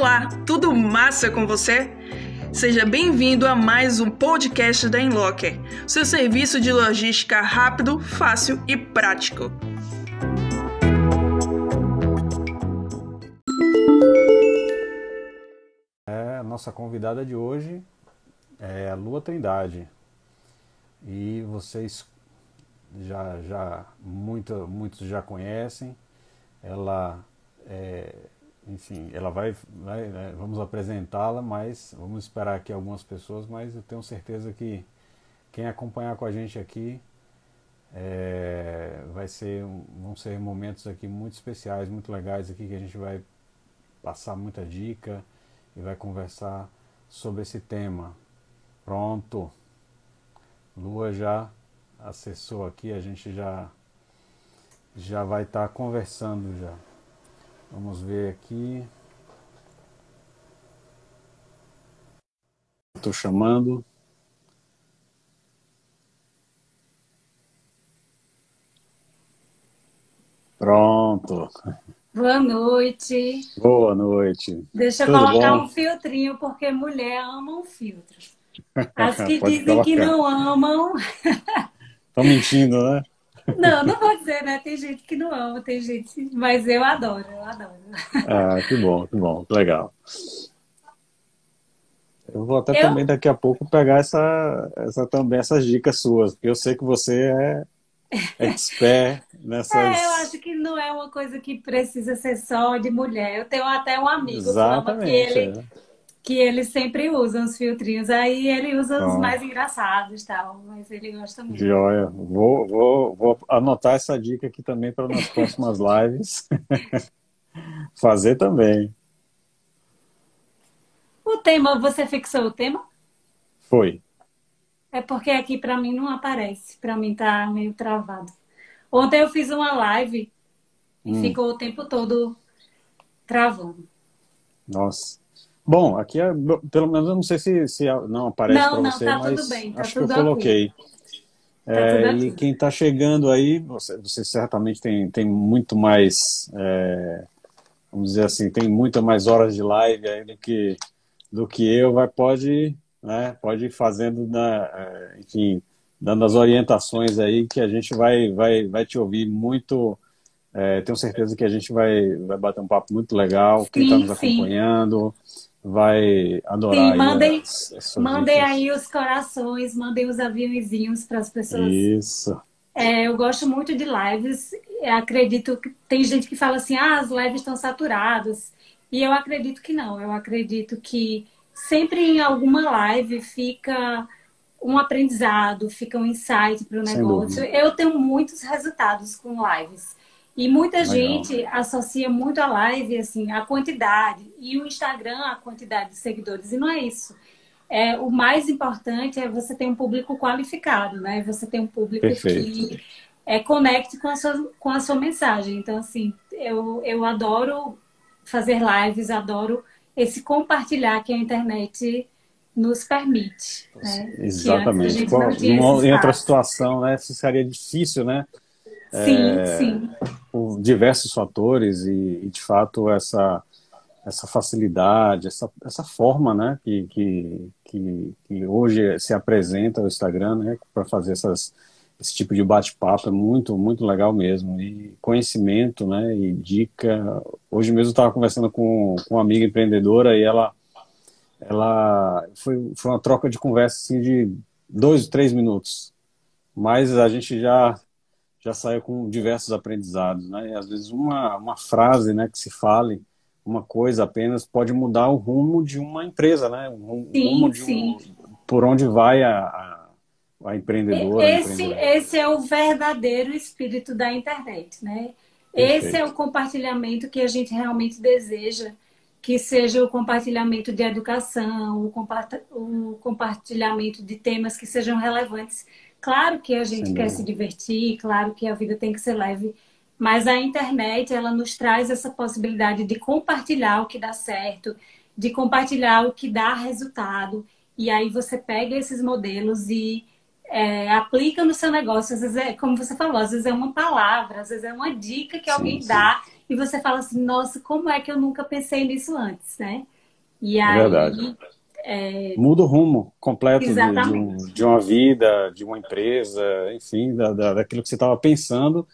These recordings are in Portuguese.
Olá, tudo massa com você? Seja bem-vindo a mais um podcast da Inlocker, seu serviço de logística rápido, fácil e prático. É, nossa convidada de hoje é a Lua Trindade. E vocês já, já muito, muitos já conhecem. Ela é, enfim, ela vai, vai né, vamos apresentá-la, mas vamos esperar aqui algumas pessoas, mas eu tenho certeza que quem acompanhar com a gente aqui é, vai ser, vão ser momentos aqui muito especiais, muito legais aqui que a gente vai passar muita dica e vai conversar sobre esse tema. Pronto. Lua já acessou aqui, a gente já já vai estar tá conversando já. Vamos ver aqui. Estou chamando. Pronto. Boa noite. Boa noite. Deixa eu Tudo colocar bom? um filtrinho, porque mulher ama um filtro. As que dizem colocar. que não amam. Estão mentindo, né? Não, não vou dizer, né? Tem gente que não ama, tem gente. Mas eu adoro, eu adoro. Ah, que bom, que bom, que legal. Eu vou até eu... também daqui a pouco pegar essa, essa, também essas dicas suas, porque eu sei que você é expert nessas. É, eu acho que não é uma coisa que precisa ser só de mulher. Eu tenho até um amigo Exatamente, que ele. É que ele sempre usa os filtrinhos. Aí ele usa os mais engraçados tal, mas ele gosta muito. Joia. Vou, vou, vou anotar essa dica aqui também para nas próximas lives. Fazer também. O tema, você fixou o tema? Foi. É porque aqui para mim não aparece. Para mim tá meio travado. Ontem eu fiz uma live e hum. ficou o tempo todo travando. Nossa. Bom, aqui é, pelo menos eu não sei se, se não aparece para você, tá mas bem, tá acho que eu coloquei. Tá é, e quem está chegando aí, você, você, certamente tem, tem muito mais, é, vamos dizer assim, tem muito mais horas de live aí do que, do que eu, vai, pode, né, pode ir fazendo, na, é, enfim, dando as orientações aí que a gente vai, vai, vai te ouvir muito. É, tenho certeza que a gente vai, vai bater um papo muito legal. Quem está nos acompanhando, sim vai adorar. Sim, mandem, as, as mandem aí os corações, mandem os aviãozinhos para as pessoas. Isso. É, eu gosto muito de lives. Acredito que tem gente que fala assim, ah, as lives estão saturadas. E eu acredito que não. Eu acredito que sempre em alguma live fica um aprendizado, fica um insight para o negócio. Eu tenho muitos resultados com lives. E muita Legal. gente associa muito a live assim, a quantidade e o Instagram a quantidade de seguidores. E não é isso. É, o mais importante é você ter um público qualificado, né? Você ter um público Perfeito. que é, conecte com a, sua, com a sua mensagem. Então, assim, eu, eu adoro fazer lives, adoro esse compartilhar que a internet nos permite. Né? Exatamente. Em outra situação, né? Isso seria difícil, né? Sim, é, sim. Por diversos fatores e, e, de fato, essa, essa facilidade, essa, essa forma né, que, que, que, que hoje se apresenta o Instagram né, para fazer essas, esse tipo de bate-papo é muito, muito legal mesmo. E conhecimento né, e dica. Hoje mesmo eu estava conversando com, com uma amiga empreendedora e ela, ela foi, foi uma troca de conversa assim, de dois, três minutos. Mas a gente já já saiu com diversos aprendizados, né? E às vezes uma, uma frase, né, que se fale, uma coisa apenas pode mudar o rumo de uma empresa, né? O sim, rumo de sim. Um, por onde vai a, a, a empreendedora. Esse, esse é o verdadeiro espírito da internet, né? Perfeito. Esse é o compartilhamento que a gente realmente deseja que seja o compartilhamento de educação, o compartilhamento de temas que sejam relevantes Claro que a gente quer se divertir, claro que a vida tem que ser leve, mas a internet ela nos traz essa possibilidade de compartilhar o que dá certo, de compartilhar o que dá resultado. E aí você pega esses modelos e é, aplica no seu negócio. Às vezes é, como você falou, às vezes é uma palavra, às vezes é uma dica que sim, alguém sim. dá e você fala assim, nossa, como é que eu nunca pensei nisso antes, né? E é aí, verdade. É... Muda o rumo completo de, de, de, uma vida, de uma empresa, enfim, da, da, daquilo que você estava pensando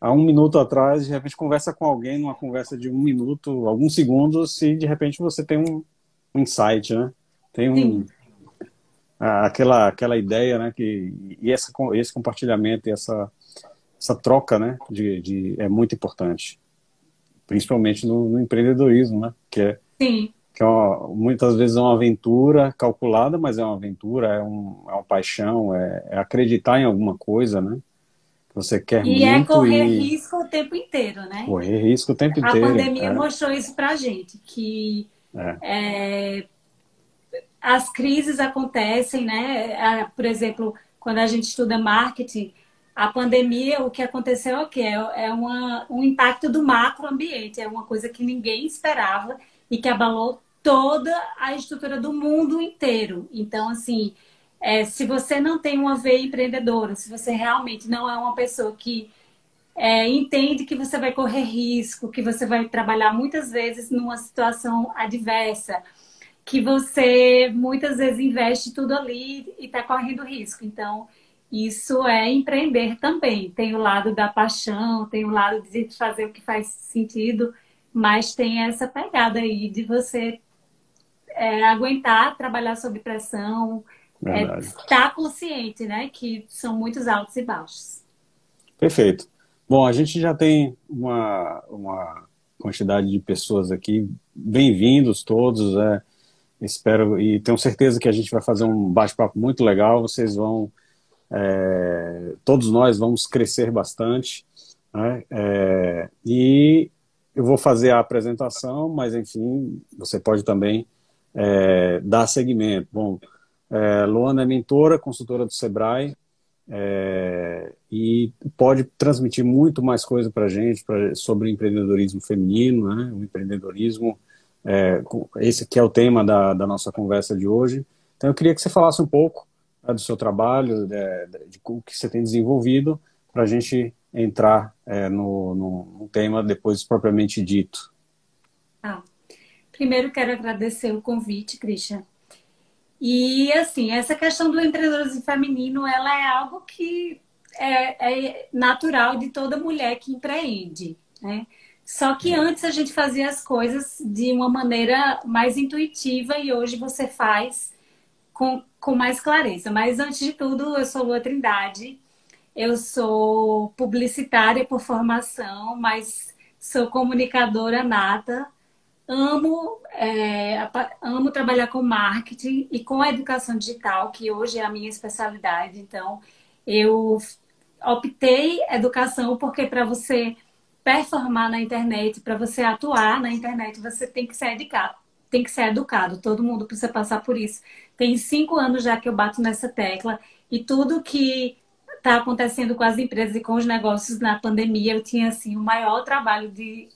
há um minuto atrás, de repente conversa com alguém numa conversa de um minuto, alguns segundos, e de repente você tem um, um insight, né? Tem um, aquela aquela ideia né que e essa esse compartilhamento e essa essa troca né de, de é muito importante principalmente no, no empreendedorismo né que é Sim. Que é uma, muitas vezes é uma aventura calculada mas é uma aventura é, um, é uma paixão é, é acreditar em alguma coisa né que você quer e é muito é correr e... risco o tempo inteiro né correr risco o tempo inteiro a pandemia é. mostrou isso pra gente que é. é as crises acontecem, né? Por exemplo, quando a gente estuda marketing, a pandemia, o que aconteceu é o quê? É, é uma, um impacto do macroambiente, é uma coisa que ninguém esperava e que abalou toda a estrutura do mundo inteiro. Então, assim, é, se você não tem uma veia empreendedora, se você realmente não é uma pessoa que é, entende que você vai correr risco, que você vai trabalhar muitas vezes numa situação adversa, que você muitas vezes investe tudo ali e está correndo risco. Então, isso é empreender também. Tem o lado da paixão, tem o lado de fazer o que faz sentido, mas tem essa pegada aí de você é, aguentar trabalhar sob pressão, é, estar tá consciente, né? Que são muitos altos e baixos. Perfeito. Bom, a gente já tem uma, uma quantidade de pessoas aqui. Bem-vindos todos. É, Espero e tenho certeza que a gente vai fazer um bate-papo muito legal. Vocês vão, é, todos nós vamos crescer bastante. Né? É, e eu vou fazer a apresentação, mas enfim, você pode também é, dar seguimento. Bom, é, Luana é mentora, consultora do Sebrae, é, e pode transmitir muito mais coisa para a gente pra, sobre empreendedorismo feminino, né? o empreendedorismo é, esse que é o tema da, da, nossa conversa de hoje. Então, eu queria que você falasse um pouco né, do seu trabalho, de, de, o que você tem desenvolvido, para a gente entrar é, no, no, no, tema depois propriamente dito. Ah, primeiro, quero agradecer o convite, Christian. E, assim, essa questão do empreendedorismo feminino, ela é algo que é, é natural de toda mulher que empreende, né? Só que antes a gente fazia as coisas de uma maneira mais intuitiva e hoje você faz com, com mais clareza. Mas antes de tudo, eu sou Lua Trindade, eu sou publicitária por formação, mas sou comunicadora nata. Amo, é, amo trabalhar com marketing e com a educação digital, que hoje é a minha especialidade. Então, eu optei educação porque para você performar na internet, para você atuar na internet, você tem que ser educado. Tem que ser educado, todo mundo precisa passar por isso. Tem cinco anos já que eu bato nessa tecla e tudo que está acontecendo com as empresas e com os negócios na pandemia, eu tinha assim o maior trabalho de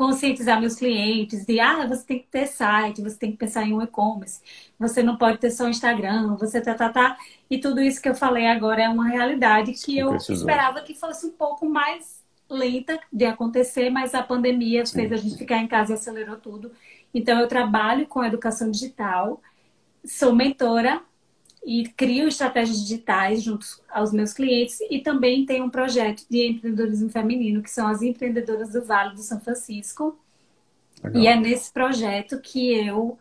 conscientizar meus clientes de ah, você tem que ter site, você tem que pensar em um e-commerce, você não pode ter só Instagram, você tá, tá, tá. E tudo isso que eu falei agora é uma realidade que eu esperava que fosse um pouco mais lenta de acontecer, mas a pandemia fez a gente ficar em casa e acelerou tudo. Então, eu trabalho com educação digital, sou mentora e crio estratégias digitais junto aos meus clientes e também tenho um projeto de empreendedorismo feminino, que são as empreendedoras do Vale do São Francisco. Legal. E é nesse projeto que eu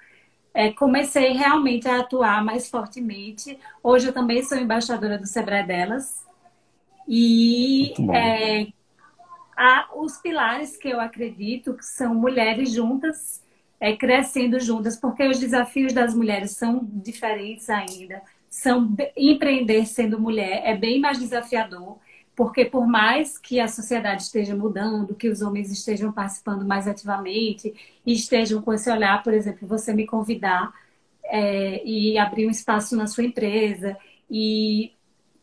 é, comecei realmente a atuar mais fortemente. Hoje eu também sou embaixadora do Sebrae delas. E é, há os pilares que eu acredito que são mulheres juntas, é, crescendo juntas, porque os desafios das mulheres são diferentes ainda. São empreender sendo mulher é bem mais desafiador, porque por mais que a sociedade esteja mudando, que os homens estejam participando mais ativamente e estejam com esse olhar, por exemplo, você me convidar é, e abrir um espaço na sua empresa e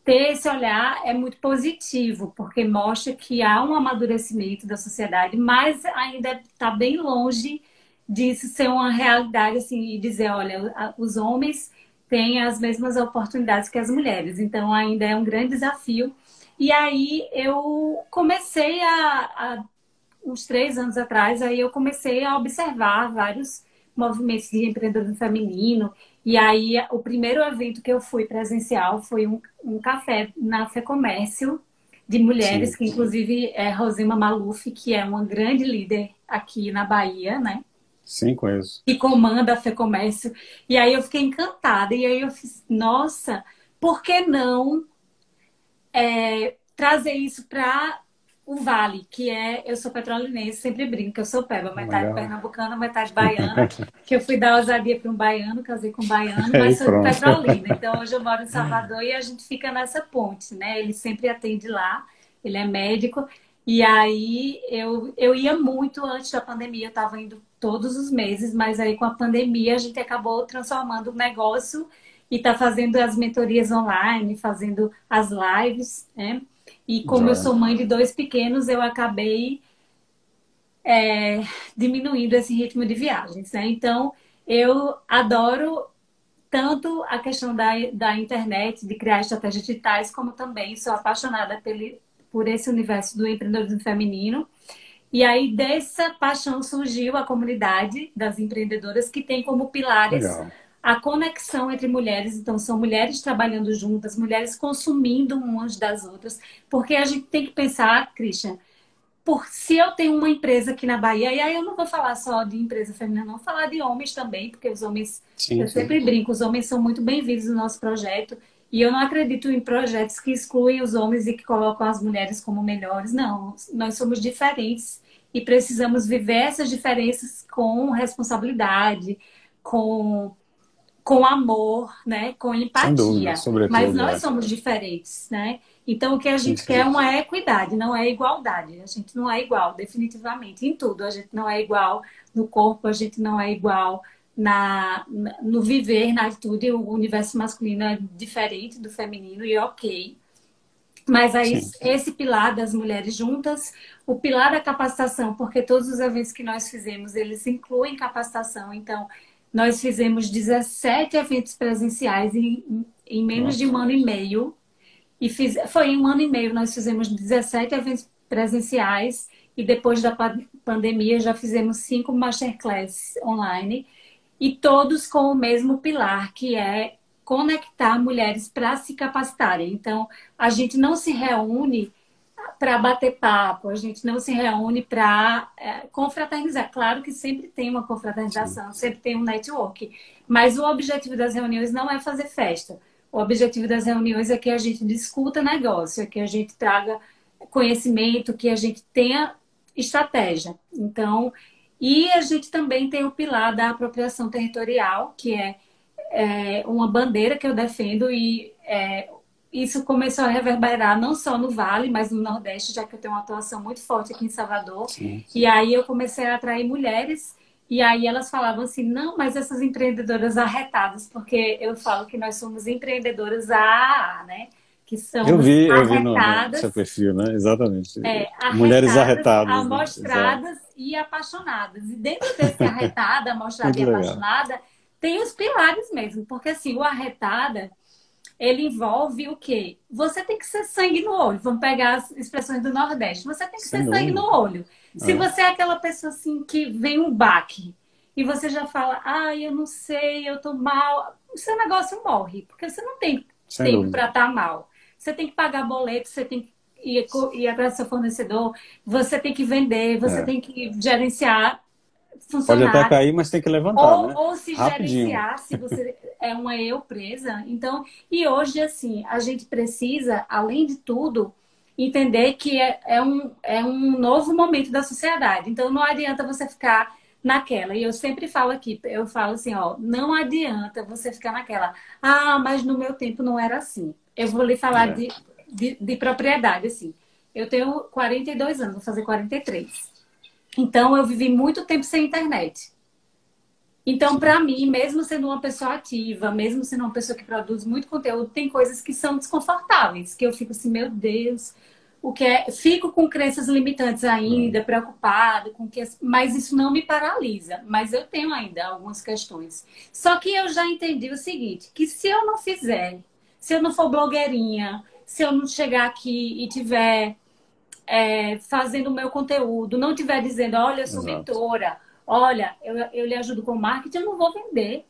ter esse olhar é muito positivo, porque mostra que há um amadurecimento da sociedade, mas ainda está bem longe disso ser uma realidade assim e dizer, olha, os homens têm as mesmas oportunidades que as mulheres. Então, ainda é um grande desafio. E aí, eu comecei a, a uns três anos atrás, aí eu comecei a observar vários movimentos de empreendedorismo feminino. E aí, o primeiro evento que eu fui presencial foi um, um café na FEComércio de mulheres, sim, que inclusive é Rosima Maluf, que é uma grande líder aqui na Bahia, né? Sim, conheço. E comanda a FEComércio. E aí eu fiquei encantada. E aí eu fiz, nossa, por que não é, trazer isso para o Vale, que é, eu sou petrolinense, sempre brinco, eu sou peba, metade Legal. pernambucana, metade baiana, que eu fui dar ousadia para um baiano, casei com um baiano, mas sou de Petrolina. Então hoje eu moro em Salvador e a gente fica nessa ponte, né? Ele sempre atende lá, ele é médico. E aí eu, eu ia muito antes da pandemia, eu estava indo todos os meses, mas aí com a pandemia a gente acabou transformando o negócio e está fazendo as mentorias online, fazendo as lives, né? E como eu sou mãe de dois pequenos, eu acabei é, diminuindo esse ritmo de viagens. Né? Então, eu adoro tanto a questão da, da internet, de criar estratégias digitais, como também sou apaixonada pelo, por esse universo do empreendedorismo feminino. E aí, dessa paixão surgiu a comunidade das empreendedoras, que tem como pilares Legal a conexão entre mulheres. Então, são mulheres trabalhando juntas, mulheres consumindo umas das outras, porque a gente tem que pensar, Christian, por se eu tenho uma empresa aqui na Bahia, e aí eu não vou falar só de empresa feminina, não, vou falar de homens também, porque os homens, sim, eu sim. sempre brinco, os homens são muito bem-vindos no nosso projeto, e eu não acredito em projetos que excluem os homens e que colocam as mulheres como melhores, não, nós somos diferentes e precisamos viver essas diferenças com responsabilidade, com com amor, né? Com empatia. Dúvida, Mas nós é. somos diferentes, né? Então o que a gente sim, quer é uma equidade, não é igualdade. A gente não é igual, definitivamente, em tudo. A gente não é igual no corpo, a gente não é igual na, no viver, na atitude. O universo masculino é diferente do feminino e ok. Mas aí, Sim. esse pilar das mulheres juntas, o pilar da capacitação, porque todos os eventos que nós fizemos, eles incluem capacitação. Então, nós fizemos 17 eventos presenciais em, em menos Nossa. de um ano e meio. E fiz, foi em um ano e meio, nós fizemos 17 eventos presenciais e depois da pandemia já fizemos cinco masterclass online e todos com o mesmo pilar, que é conectar mulheres para se capacitarem. Então, a gente não se reúne para bater papo, a gente não se reúne para é, confraternizar. Claro que sempre tem uma confraternização, Sim. sempre tem um network, mas o objetivo das reuniões não é fazer festa. O objetivo das reuniões é que a gente discuta negócio, é que a gente traga conhecimento, que a gente tenha estratégia. Então, e a gente também tem o pilar da apropriação territorial, que é, é uma bandeira que eu defendo e é, isso começou a reverberar não só no Vale, mas no Nordeste, já que eu tenho uma atuação muito forte aqui em Salvador. Sim. E aí eu comecei a atrair mulheres, e aí elas falavam assim: não, mas essas empreendedoras arretadas, porque eu falo que nós somos empreendedoras AAA, né? Que são eu vi, eu vi no, no seu perfil, né? Exatamente. É, arretadas, Mulheres arretadas. Né? Amostradas né? e apaixonadas. E dentro desse arretada, amostrada e apaixonada, tem os pilares mesmo, porque assim, o arretada ele envolve o quê? Você tem que ser sangue no olho. Vamos pegar as expressões do Nordeste. Você tem que Sem ser sangue no olho. Se é. você é aquela pessoa assim que vem um baque e você já fala, ai, eu não sei, eu tô mal, o seu negócio morre, porque você não tem Sem tempo para estar tá mal. Você tem que pagar boleto, você tem que ir, ir atrás do seu fornecedor, você tem que vender, você é. tem que gerenciar funcionar. Pode até cair, mas tem que levantar. Ou, né? ou se Rapidinho. gerenciar, se você é uma eu presa. Então, e hoje, assim, a gente precisa, além de tudo, entender que é, é, um, é um novo momento da sociedade. Então, não adianta você ficar naquela. E eu sempre falo aqui, eu falo assim, ó, não adianta você ficar naquela. Ah, mas no meu tempo não era assim. Eu vou lhe falar é. de, de, de propriedade, assim. Eu tenho 42 anos, vou fazer 43. Então, eu vivi muito tempo sem internet. Então, para mim, mesmo sendo uma pessoa ativa, mesmo sendo uma pessoa que produz muito conteúdo, tem coisas que são desconfortáveis, que eu fico assim, meu Deus, o que é, fico com crenças limitantes ainda, preocupado com que, mas isso não me paralisa. Mas eu tenho ainda algumas questões. Só que eu já entendi o seguinte, que se eu não fizer, se eu não for blogueirinha, se eu não chegar aqui e tiver é, fazendo o meu conteúdo, não tiver dizendo, olha, eu sou Exato. mentora, olha, eu, eu lhe ajudo com marketing, eu não vou vender.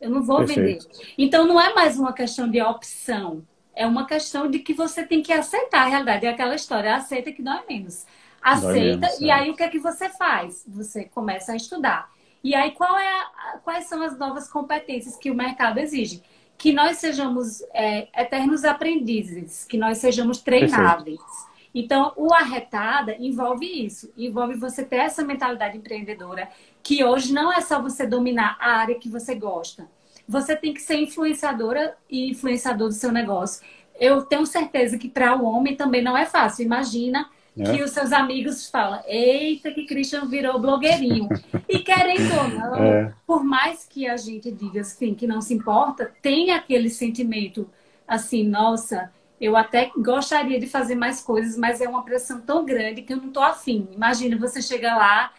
Eu não vou Perfeito. vender. Então não é mais uma questão de opção é uma questão de que você tem que aceitar a realidade. É aquela história, aceita que dói menos. Aceita, menos, e é. aí o que é que você faz? Você começa a estudar. E aí, qual é a, quais são as novas competências que o mercado exige? Que nós sejamos é, eternos aprendizes, que nós sejamos treináveis. Perfeito. Então, o arretada envolve isso, envolve você ter essa mentalidade empreendedora, que hoje não é só você dominar a área que você gosta, você tem que ser influenciadora e influenciador do seu negócio. Eu tenho certeza que para o homem também não é fácil. Imagina é. que os seus amigos falam: Eita, que Christian virou blogueirinho. e querendo ou não, é. por mais que a gente diga assim, que não se importa, tem aquele sentimento assim: nossa, eu até gostaria de fazer mais coisas, mas é uma pressão tão grande que eu não estou afim. Imagina, você chega lá,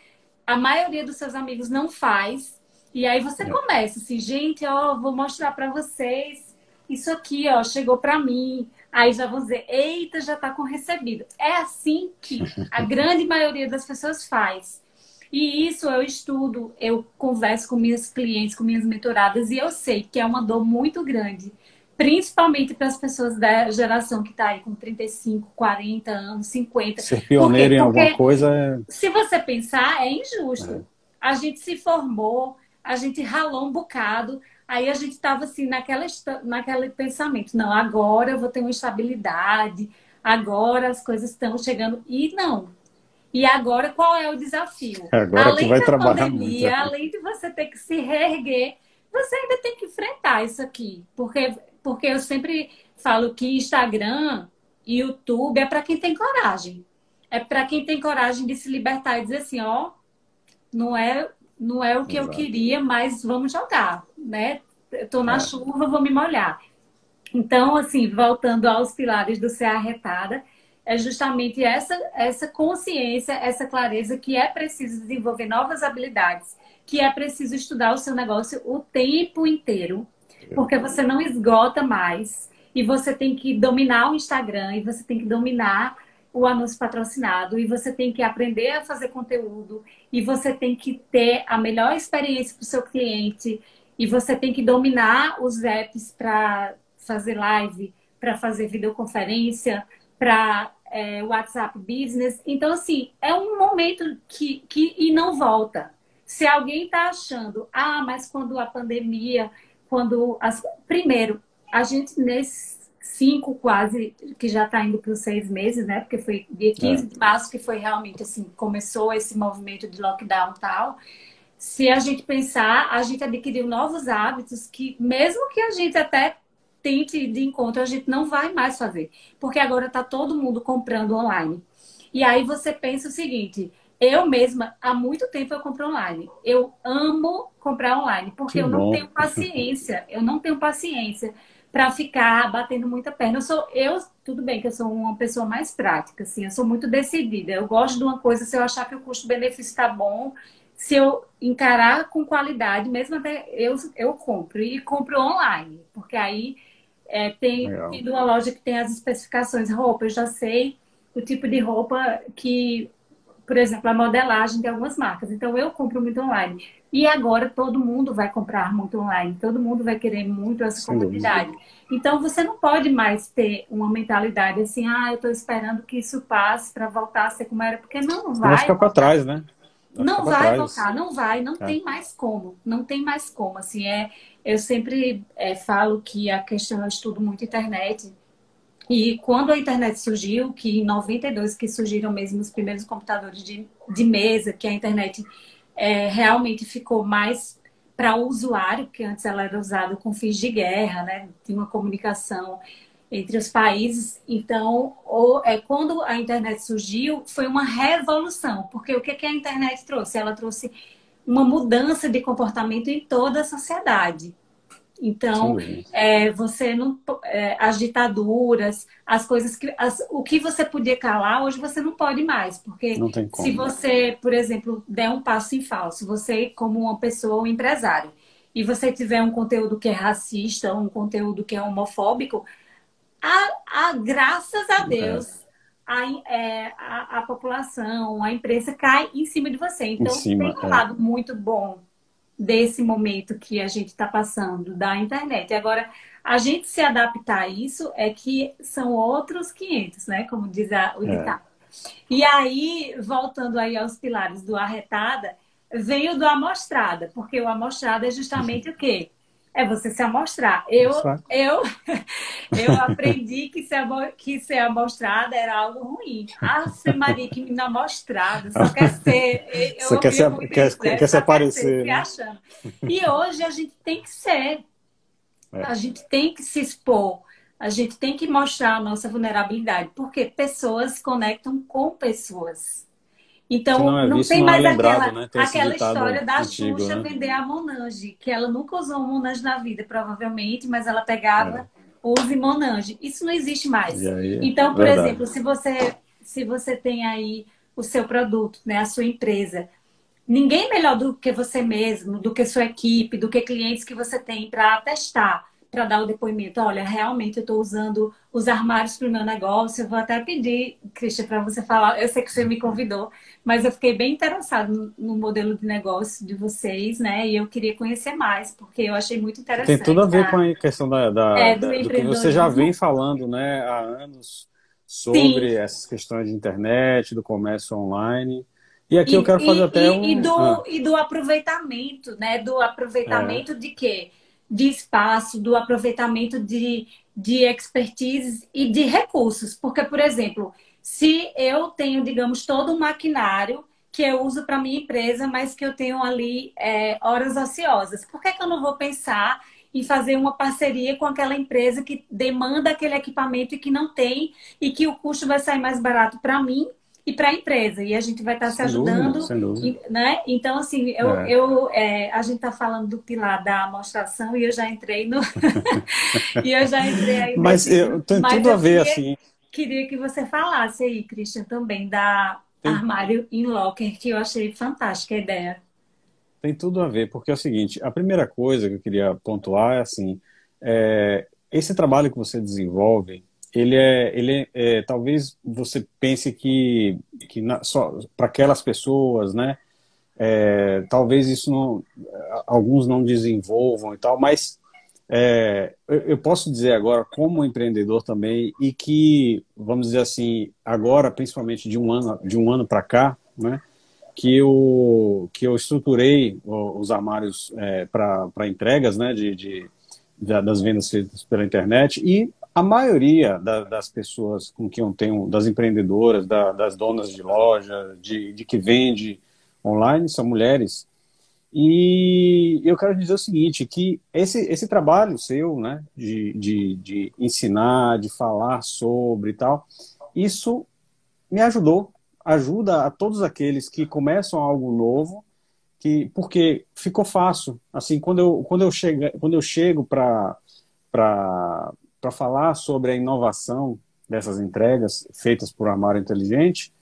a maioria dos seus amigos não faz, e aí você começa assim, gente, ó, vou mostrar para vocês isso aqui, ó, chegou para mim. Aí já vão dizer, eita, já tá com recebido. É assim que a grande maioria das pessoas faz. E isso eu estudo, eu converso com minhas clientes, com minhas mentoradas, e eu sei que é uma dor muito grande, principalmente para as pessoas da geração que está aí com 35, 40 anos, 50. Ser pioneiro em alguma coisa é. Se você pensar, é injusto. É. A gente se formou, a gente ralou um bocado. Aí a gente estava assim naquela, naquele pensamento, não, agora eu vou ter uma estabilidade, agora as coisas estão chegando. E não. E agora qual é o desafio? Agora além vai da trabalhar pandemia, muito. além de você ter que se reerguer, você ainda tem que enfrentar isso aqui. Porque, porque eu sempre falo que Instagram e YouTube é para quem tem coragem. É para quem tem coragem de se libertar e dizer assim, ó, não é não é o que Exato. eu queria, mas vamos jogar, né? Estou na é. chuva, vou me molhar. Então, assim, voltando aos pilares do ser arretada, é justamente essa, essa consciência, essa clareza que é preciso desenvolver novas habilidades, que é preciso estudar o seu negócio o tempo inteiro, porque você não esgota mais e você tem que dominar o Instagram e você tem que dominar o anúncio patrocinado e você tem que aprender a fazer conteúdo e você tem que ter a melhor experiência para o seu cliente e você tem que dominar os apps para fazer live, para fazer videoconferência, para é, WhatsApp Business. Então, assim, é um momento que, que e não volta. Se alguém está achando, ah, mas quando a pandemia, quando as... primeiro, a gente nesse cinco quase, que já está indo para os seis meses, né? Porque foi dia 15 é. de março que foi realmente assim, começou esse movimento de lockdown e tal. Se a gente pensar, a gente adquiriu novos hábitos que, mesmo que a gente até tente ir de encontro, a gente não vai mais fazer. Porque agora está todo mundo comprando online. E aí você pensa o seguinte, eu mesma, há muito tempo eu compro online. Eu amo comprar online, porque que eu bom. não tenho paciência. Eu não tenho paciência para ficar batendo muita perna. Eu sou, eu, tudo bem que eu sou uma pessoa mais prática, assim, eu sou muito decidida. Eu gosto de uma coisa, se eu achar que o custo-benefício está bom, se eu encarar com qualidade, mesmo até eu, eu compro. E compro online, porque aí é, tem, tem uma loja que tem as especificações roupa, eu já sei o tipo de roupa que, por exemplo, a modelagem de algumas marcas. Então eu compro muito online. E agora todo mundo vai comprar muito online, todo mundo vai querer muito essa comunidade. Então você não pode mais ter uma mentalidade assim, ah, eu estou esperando que isso passe para voltar a ser como era, porque não vai. Vai ficar para trás, né? Vai não vai voltar, não vai, não é. tem mais como, não tem mais como. Assim, é, eu sempre é, falo que a questão, eu estudo muito internet, e quando a internet surgiu, que em 92 que surgiram mesmo os primeiros computadores de, de mesa, que a internet é, realmente ficou mais para o usuário, porque antes ela era usada com fins de guerra, né? Tinha uma comunicação entre os países. Então, ou, é, quando a internet surgiu, foi uma revolução, porque o que, que a internet trouxe? Ela trouxe uma mudança de comportamento em toda a sociedade. Então, é, você não. É, as ditaduras, as coisas que. As, o que você podia calar, hoje você não pode mais. Porque se você, por exemplo, der um passo em falso, você, como uma pessoa, um empresário, e você tiver um conteúdo que é racista, um conteúdo que é homofóbico, a, a graças a Deus. A, é, a, a, população, a imprensa cai em cima de você. Então, cima, tem um é. lado muito bom desse momento que a gente está passando da internet. Agora, a gente se adaptar a isso é que são outros 500, né? Como diz a, o é. ditado. E aí, voltando aí aos pilares do arretada, veio do amostrada, porque o amostrada é justamente o quê? É você se amostrar. Eu, eu, eu aprendi que ser, que ser amostrada era algo ruim. Ah, Maria, que menina amostrada, só quer ser. Eu só quer, se, quer, isso, né? quer se aparecer. Quer né? E hoje a gente tem que ser. É. A gente tem que se expor. A gente tem que mostrar a nossa vulnerabilidade. Porque pessoas conectam com pessoas. Então, não, é não, tem não mais é lembrado, aquela, né? aquela história da antigo, Xuxa né? vender a Monange, que ela nunca usou Monange na vida, provavelmente, mas ela pegava, é. use Monange. Isso não existe mais. Aí, então, por verdade. exemplo, se você, se você tem aí o seu produto, né, a sua empresa, ninguém melhor do que você mesmo, do que sua equipe, do que clientes que você tem para testar para dar o depoimento. Olha, realmente eu estou usando os armários para o meu negócio. Eu vou até pedir, Cristian, para você falar. Eu sei que você me convidou, mas eu fiquei bem interessado no, no, modelo de negócio de vocês, né? E eu queria conhecer mais, porque eu achei muito interessante. Tem tudo a ver tá? com a questão da, da, é, do, da, do que você já vem falando, né, há anos sobre Sim. essas questões de internet, do comércio online. E aqui e, eu quero fazer e, até e, um. E do, ah. e do aproveitamento, né? Do aproveitamento é. de quê? De espaço, do aproveitamento de, de expertise e de recursos. Porque, por exemplo, se eu tenho, digamos, todo um maquinário que eu uso para minha empresa, mas que eu tenho ali é, horas ociosas, por que, que eu não vou pensar em fazer uma parceria com aquela empresa que demanda aquele equipamento e que não tem, e que o custo vai sair mais barato para mim e para a empresa. E a gente vai estar tá se ajudando. Dúvida, sem dúvida. Né? Então, assim, eu, é. eu, é, a gente está falando do pilar da amostração e eu já entrei no. e eu já entrei aí. Mas eu, tem Mas tudo eu a ver, queria, assim. Queria que você falasse aí, Christian, também, da tem... armário in locker, que eu achei fantástica a ideia. Tem tudo a ver, porque é o seguinte: a primeira coisa que eu queria pontuar é assim. É, esse trabalho que você desenvolve, ele é, ele é, é, talvez você pense que, que na, só para aquelas pessoas, né? É, talvez isso não, alguns não desenvolvam e tal, mas é, eu, posso dizer agora como empreendedor também e que vamos dizer assim agora principalmente de um ano de um ano para cá, né? Que eu que eu estruturei os armários é, para entregas, né? De, de das vendas feitas pela internet e a maioria da, das pessoas com quem eu tenho, das empreendedoras, da, das donas de loja, de, de que vende online, são mulheres. E eu quero dizer o seguinte, que esse, esse trabalho seu, né, de, de, de ensinar, de falar sobre e tal, isso me ajudou, ajuda a todos aqueles que começam algo novo, que porque ficou fácil. Assim, quando eu, quando eu, chego, quando eu chego para para falar sobre a inovação dessas entregas feitas por Armário Inteligente,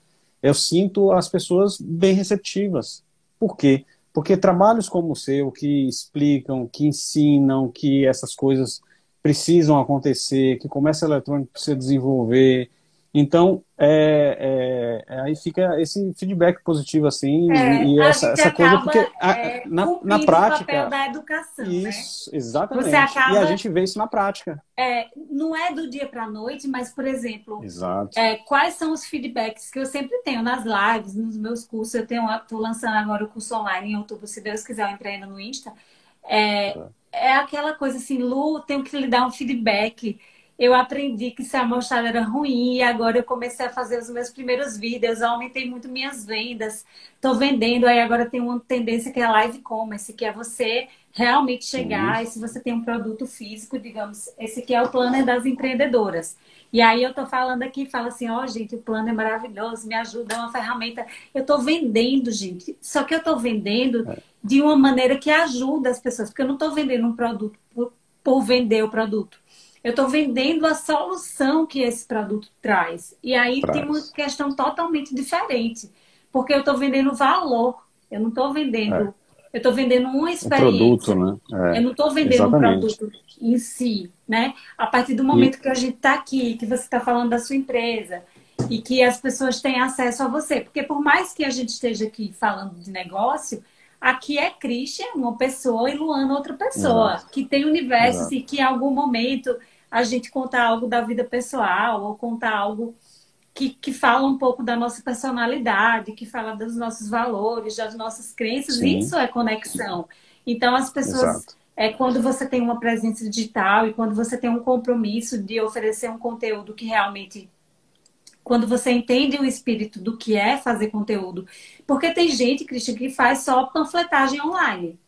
eu sinto as pessoas bem receptivas. Por quê? Porque trabalhos como o seu, que explicam, que ensinam que essas coisas precisam acontecer, que o comércio eletrônico precisa desenvolver, então, é, é, é, aí fica esse feedback positivo, assim, é, e essa, essa coisa, porque a, é, na, na prática. O papel da educação. Né? Isso, né? exatamente. Acaba, e a gente vê isso na prática. É, não é do dia para a noite, mas, por exemplo, Exato. quais são os feedbacks que eu sempre tenho nas lives, nos meus cursos? Eu tenho, estou lançando agora o curso online em outubro, se Deus quiser, eu entrei no Insta. É, é aquela coisa assim, Lu, tenho que lhe dar um feedback eu aprendi que se a mostrada era ruim e agora eu comecei a fazer os meus primeiros vídeos, eu aumentei muito minhas vendas, estou vendendo, aí agora tem uma tendência que é live commerce, que é você realmente chegar e se você tem um produto físico, digamos, esse aqui é o planner das empreendedoras. E aí eu tô falando aqui, fala assim, ó, oh, gente, o plano é maravilhoso, me ajuda, é uma ferramenta. Eu tô vendendo, gente. Só que eu tô vendendo é. de uma maneira que ajuda as pessoas, porque eu não tô vendendo um produto por, por vender o produto. Eu estou vendendo a solução que esse produto traz. E aí traz. tem uma questão totalmente diferente. Porque eu estou vendendo valor. Eu não estou vendendo. É. Eu estou vendendo uma experiência. Um produto, né? É. Eu não estou vendendo Exatamente. um produto em si, né? A partir do momento e... que a gente está aqui, que você está falando da sua empresa e que as pessoas têm acesso a você. Porque por mais que a gente esteja aqui falando de negócio, aqui é Christian, uma pessoa, e Luana, outra pessoa, Exato. que tem universos Exato. e que em algum momento a gente conta algo da vida pessoal ou conta algo que, que fala um pouco da nossa personalidade, que fala dos nossos valores, das nossas crenças, Sim. isso é conexão. Então, as pessoas. Exato. É quando você tem uma presença digital e quando você tem um compromisso de oferecer um conteúdo que realmente quando você entende o espírito do que é fazer conteúdo. Porque tem gente, Cristian, que faz só panfletagem online.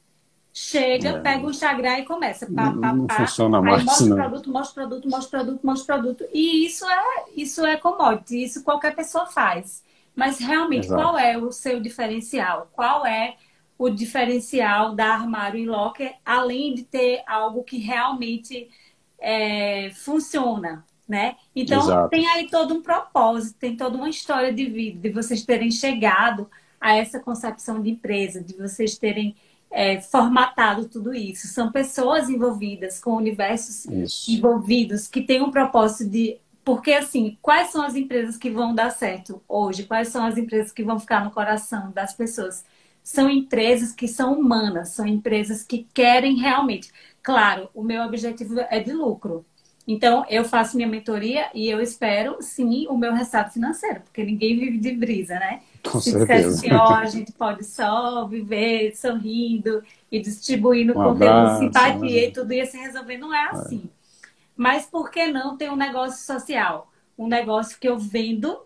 Chega, é. pega o Instagram e começa. Pá, pá, não pá, funciona mais. Mostra o produto, mostra o produto, mostra o produto, mostra o produto. E isso é, isso é commodity, isso qualquer pessoa faz. Mas realmente, Exato. qual é o seu diferencial? Qual é o diferencial da Armário e Locker, além de ter algo que realmente é, funciona? Né? Então Exato. tem aí todo um propósito, tem toda uma história de vida, de vocês terem chegado a essa concepção de empresa, de vocês terem é, formatado tudo isso. São pessoas envolvidas com universos isso. envolvidos que têm um propósito de porque assim, quais são as empresas que vão dar certo hoje? Quais são as empresas que vão ficar no coração das pessoas? São empresas que são humanas, são empresas que querem realmente. Claro, o meu objetivo é de lucro, então, eu faço minha mentoria e eu espero, sim, o meu resultado financeiro, porque ninguém vive de brisa, né? Com Se certeza. assim, ó, a gente pode só viver sorrindo e distribuindo um conteúdo, abraço, simpatia e tudo ia se resolver. Não é assim. É. Mas por que não ter um negócio social? Um negócio que eu vendo,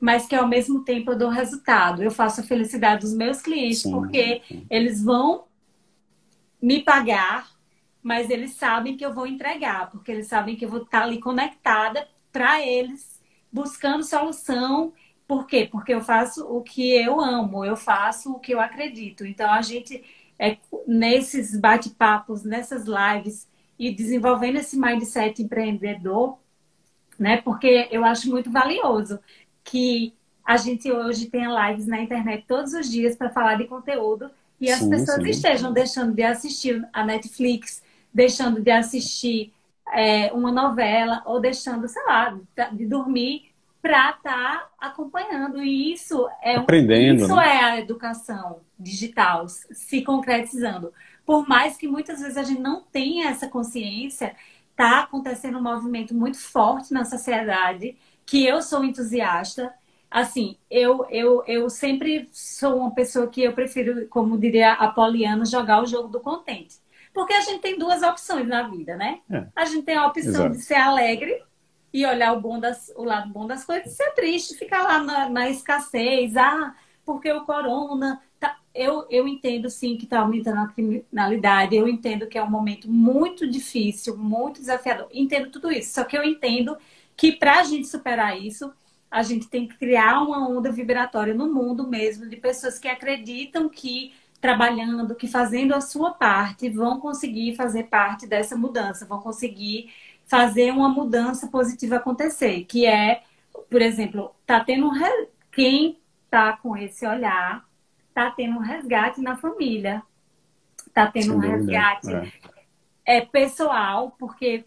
mas que ao mesmo tempo eu dou resultado. Eu faço a felicidade dos meus clientes, sim, porque sim. eles vão me pagar mas eles sabem que eu vou entregar, porque eles sabem que eu vou estar ali conectada para eles, buscando solução. Por quê? Porque eu faço o que eu amo, eu faço o que eu acredito. Então a gente é nesses bate-papos, nessas lives e desenvolvendo esse mindset empreendedor, né? Porque eu acho muito valioso que a gente hoje tenha lives na internet todos os dias para falar de conteúdo e as sim, pessoas sim. estejam deixando de assistir a Netflix, deixando de assistir é, uma novela ou deixando, sei lá, de dormir para estar tá acompanhando. E isso é aprendendo. Isso né? é a educação digital se concretizando. Por mais que muitas vezes a gente não tenha essa consciência, está acontecendo um movimento muito forte na sociedade que eu sou entusiasta. Assim, eu, eu, eu sempre sou uma pessoa que eu prefiro, como diria a Poliana, jogar o jogo do contente. Porque a gente tem duas opções na vida, né? É. A gente tem a opção Exato. de ser alegre e olhar o, bom das, o lado bom das coisas e ser triste, ficar lá na, na escassez. Ah, porque o corona. Tá... Eu, eu entendo sim que está aumentando a criminalidade, eu entendo que é um momento muito difícil, muito desafiador. Entendo tudo isso. Só que eu entendo que para a gente superar isso, a gente tem que criar uma onda vibratória no mundo mesmo de pessoas que acreditam que trabalhando, que fazendo a sua parte, vão conseguir fazer parte dessa mudança, vão conseguir fazer uma mudança positiva acontecer, que é, por exemplo, tá tendo um re... quem tá com esse olhar, tá tendo um resgate na família, tá tendo Sem um resgate é. é. pessoal, porque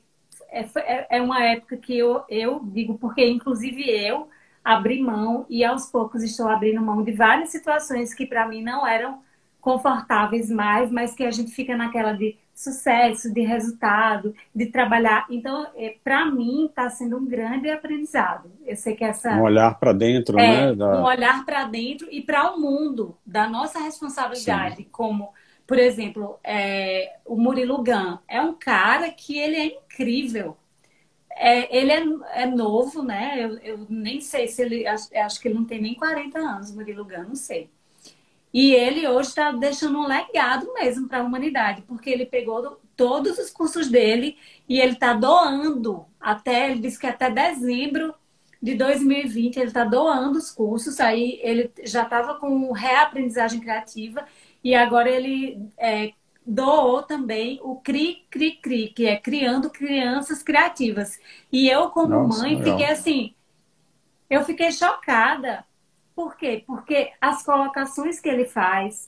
é, é, é uma época que eu, eu digo, porque inclusive eu abri mão e aos poucos estou abrindo mão de várias situações que para mim não eram confortáveis mais, mas que a gente fica naquela de sucesso, de resultado, de trabalhar. Então, é, para mim, está sendo um grande aprendizado. Eu sei que essa. Um olhar para dentro, é, né? Da... Um olhar para dentro e para o mundo, da nossa responsabilidade, Sim. como. Por exemplo, é, o Murilo Gun é um cara que ele é incrível. É, ele é, é, novo, né? Eu, eu, nem sei se ele. Acho, acho que ele não tem nem 40 anos, Murilo Gun, não sei. E ele hoje está deixando um legado mesmo para a humanidade, porque ele pegou todos os cursos dele e ele está doando até, ele disse que até dezembro de 2020 ele está doando os cursos. Aí ele já estava com reaprendizagem criativa e agora ele é, doou também o CRI CRI CRI, que é Criando Crianças Criativas. E eu, como Nossa, mãe, legal. fiquei assim, eu fiquei chocada. Por quê? Porque as colocações que ele faz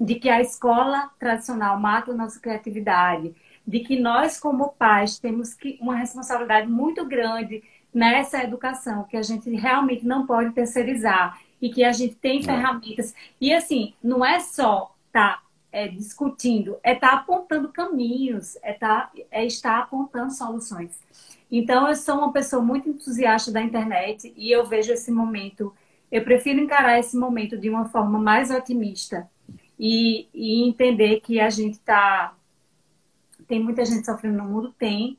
de que a escola tradicional mata a nossa criatividade, de que nós, como pais, temos que, uma responsabilidade muito grande nessa educação, que a gente realmente não pode terceirizar e que a gente tem é. ferramentas. E assim, não é só estar tá, é, discutindo, é estar tá apontando caminhos, é, tá, é estar apontando soluções. Então, eu sou uma pessoa muito entusiasta da internet e eu vejo esse momento, eu prefiro encarar esse momento de uma forma mais otimista e, e entender que a gente está. Tem muita gente sofrendo no mundo? Tem.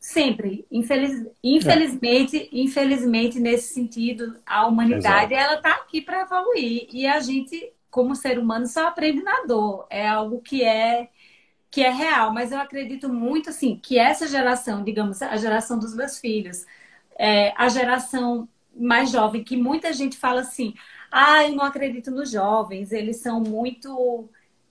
Sempre. Infeliz, infelizmente, é. infelizmente, nesse sentido, a humanidade Exato. ela está aqui para evoluir. E a gente, como ser humano, só aprende na dor. É algo que é que é real, mas eu acredito muito assim que essa geração, digamos, a geração dos meus filhos, é, a geração mais jovem, que muita gente fala assim, ah, eu não acredito nos jovens, eles são muito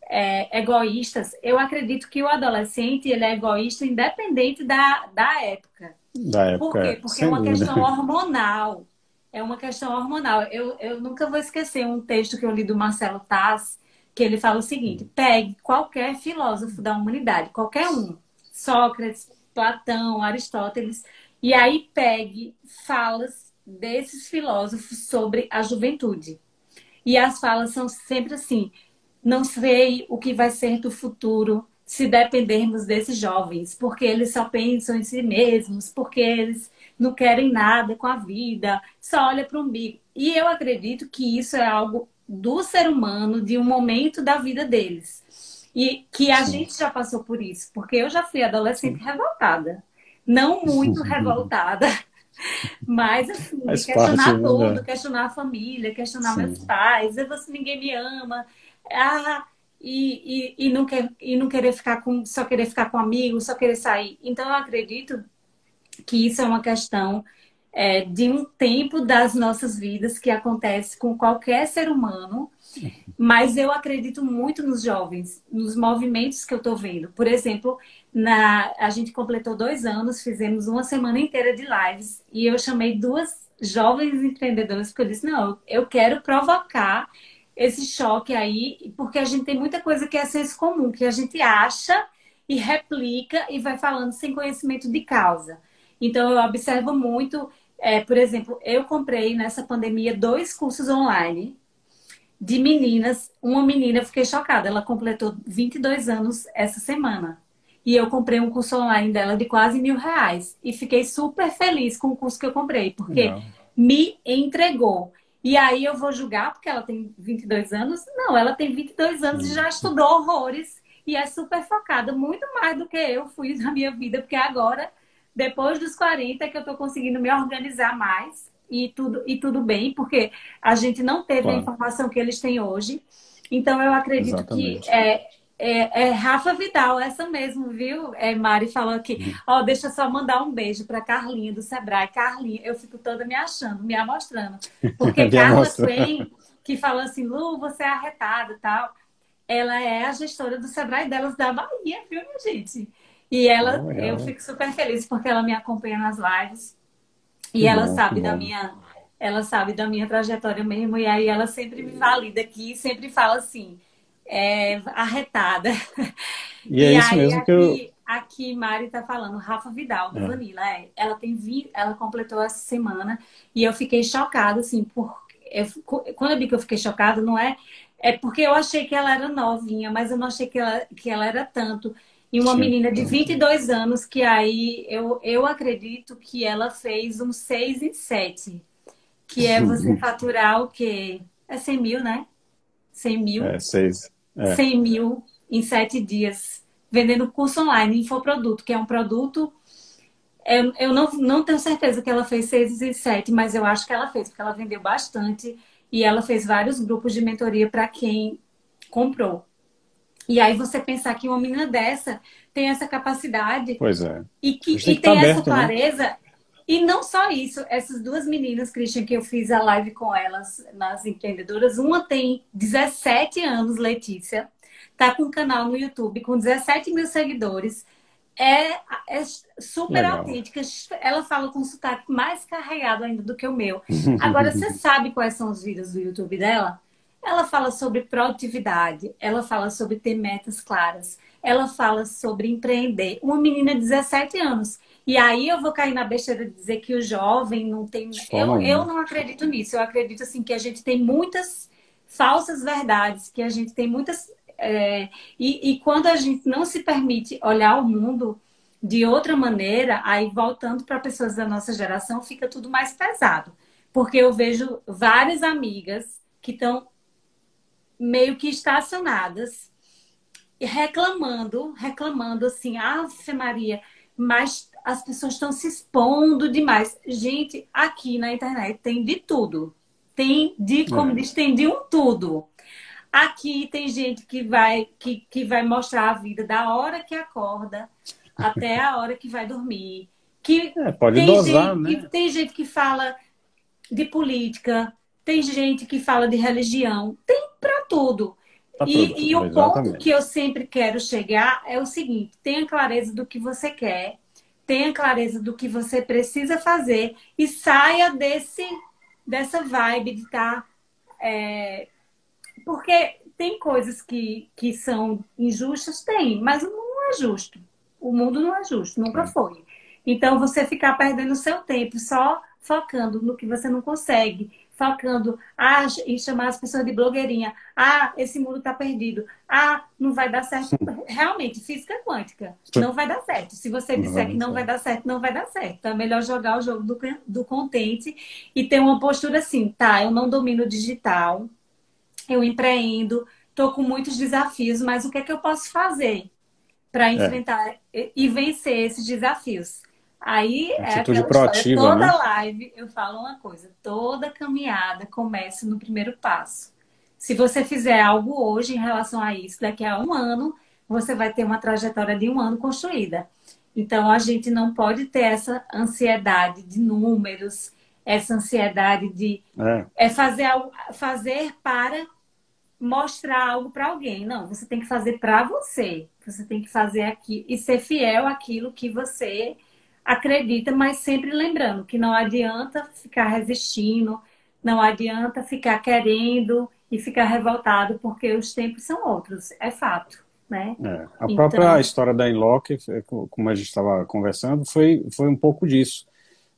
é, egoístas. Eu acredito que o adolescente ele é egoísta independente da, da época. Da época. Por quê? Porque é uma dúvida. questão hormonal. É uma questão hormonal. Eu, eu nunca vou esquecer um texto que eu li do Marcelo Taz, que ele fala o seguinte: pegue qualquer filósofo da humanidade, qualquer um, Sócrates, Platão, Aristóteles, e aí pegue falas desses filósofos sobre a juventude. E as falas são sempre assim: não sei o que vai ser do futuro se dependermos desses jovens, porque eles só pensam em si mesmos, porque eles não querem nada com a vida, só olha para o umbigo. E eu acredito que isso é algo do ser humano, de um momento da vida deles. E que a Sim. gente já passou por isso, porque eu já fui adolescente revoltada. Não muito revoltada, mas assim, Faz questionar parte, né? tudo, né? questionar a família, questionar Sim. meus pais, eu se ninguém me ama. Ah, e, e, e, não quer, e não querer ficar com, só querer ficar com amigos, só querer sair. Então eu acredito que isso é uma questão é, de um tempo das nossas vidas que acontece com qualquer ser humano, mas eu acredito muito nos jovens, nos movimentos que eu estou vendo. Por exemplo, na, a gente completou dois anos, fizemos uma semana inteira de lives e eu chamei duas jovens empreendedoras porque eu disse: não, eu quero provocar esse choque aí, porque a gente tem muita coisa que é senso comum, que a gente acha e replica e vai falando sem conhecimento de causa. Então, eu observo muito é, por exemplo, eu comprei nessa pandemia dois cursos online de meninas. Uma menina, eu fiquei chocada, ela completou 22 anos essa semana. E eu comprei um curso online dela de quase mil reais. E fiquei super feliz com o curso que eu comprei, porque Não. me entregou. E aí eu vou julgar porque ela tem 22 anos? Não, ela tem 22 anos e já estudou horrores e é super focada, muito mais do que eu fui na minha vida, porque agora depois dos 40 que eu estou conseguindo me organizar mais e tudo, e tudo bem, porque a gente não teve claro. a informação que eles têm hoje. Então, eu acredito Exatamente. que é, é, é, Rafa Vidal, essa mesmo, viu? É, Mari falou aqui. Uhum. Ó, oh, deixa eu só mandar um beijo para Carlinha do Sebrae. Carlinha, eu fico toda me achando, me amostrando. Porque Carla Twain, que falou assim, Lu, você é arretada e tal, ela é a gestora do Sebrae delas da Bahia, viu, minha gente? E ela, oh, eu fico super feliz porque ela me acompanha nas lives. E que ela bom, sabe da minha, ela sabe da minha trajetória mesmo. E aí ela sempre me valida aqui, sempre fala assim, é, arretada. E, é isso mesmo aqui, que eu. Aqui, Mari tá falando, Rafa Vidal, do é. Vanilla. É, ela tem vi, ela completou essa semana e eu fiquei chocada, assim, por. Eu, quando eu vi que eu fiquei chocada, não é. É porque eu achei que ela era novinha, mas eu não achei que ela, que ela era tanto. E uma Sim. menina de 22 anos, que aí eu, eu acredito que ela fez um 6 em 7. Que é você faturar o quê? É 100 mil, né? 100 mil. É, 6. É. 100 mil em 7 dias. Vendendo curso online, infoproduto, que é um produto. Eu, eu não, não tenho certeza que ela fez 6 e 7, mas eu acho que ela fez, porque ela vendeu bastante. E ela fez vários grupos de mentoria para quem comprou. E aí você pensar que uma menina dessa tem essa capacidade. Pois é. E que, e tem essa né? clareza. Né? E não só isso, essas duas meninas, Christian, que eu fiz a live com elas nas empreendedoras, uma tem 17 anos, Letícia, tá com um canal no YouTube com 17 mil seguidores. É, é super Legal. autêntica. Ela fala com um sotaque mais carregado ainda do que o meu. Agora, você sabe quais são os vídeos do YouTube dela? Ela fala sobre produtividade, ela fala sobre ter metas claras, ela fala sobre empreender. Uma menina de 17 anos. E aí eu vou cair na besteira de dizer que o jovem não tem. Eu, eu não acredito nisso. Eu acredito assim que a gente tem muitas falsas verdades, que a gente tem muitas. É... E, e quando a gente não se permite olhar o mundo de outra maneira, aí voltando para pessoas da nossa geração, fica tudo mais pesado. Porque eu vejo várias amigas que estão meio que estacionadas, reclamando, reclamando assim, Ave Maria, mas as pessoas estão se expondo demais. Gente, aqui na internet tem de tudo. Tem de, como é. diz, tem de um tudo. Aqui tem gente que vai, que, que vai mostrar a vida da hora que acorda até a hora que vai dormir. Que é, pode dosar, gente, né? tem gente que fala de política, tem gente que fala de religião, tem para tudo. Pra e, tudo, e o ponto que eu sempre quero chegar é o seguinte: tenha clareza do que você quer, tenha clareza do que você precisa fazer e saia desse dessa vibe de estar. Tá, é... Porque tem coisas que, que são injustas, tem, mas o mundo não é justo. O mundo não é justo, nunca foi. Então, você ficar perdendo seu tempo só focando no que você não consegue, focando ah, em chamar as pessoas de blogueirinha. Ah, esse mundo está perdido. Ah, não vai dar certo. Realmente, física quântica, não vai dar certo. Se você disser que não vai dar certo, não vai dar certo. Então é melhor jogar o jogo do, do contente e ter uma postura assim, tá, eu não domino digital, eu empreendo, estou com muitos desafios, mas o que é que eu posso fazer para é. enfrentar é. e vencer esses desafios? Aí é Atitude Toda né? live eu falo uma coisa, toda caminhada começa no primeiro passo. Se você fizer algo hoje em relação a isso, daqui a um ano você vai ter uma trajetória de um ano construída. Então a gente não pode ter essa ansiedade de números, essa ansiedade de é, é fazer algo, fazer para mostrar algo para alguém. Não, você tem que fazer para você. Você tem que fazer aqui e ser fiel àquilo que você acredita, mas sempre lembrando que não adianta ficar resistindo, não adianta ficar querendo e ficar revoltado, porque os tempos são outros, é fato. Né? É, a então... própria história da Inlock, é, como a gente estava conversando, foi, foi um pouco disso.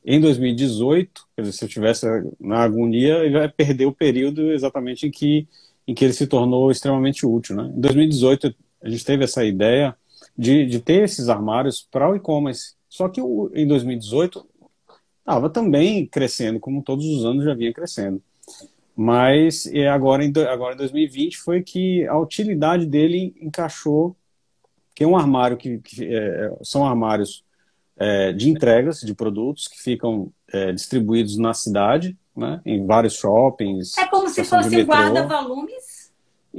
Em 2018, quer dizer, se eu tivesse na agonia, ele vai perder o período exatamente em que, em que ele se tornou extremamente útil. Né? Em 2018, a gente teve essa ideia de, de ter esses armários para o e-commerce. Só que o, em 2018 estava também crescendo, como todos os anos já vinha crescendo. Mas agora em, agora em 2020 foi que a utilidade dele encaixou, que é um armário que, que é, são armários é, de entregas de produtos que ficam é, distribuídos na cidade, né, em vários shoppings. É como se fosse guarda-volumes?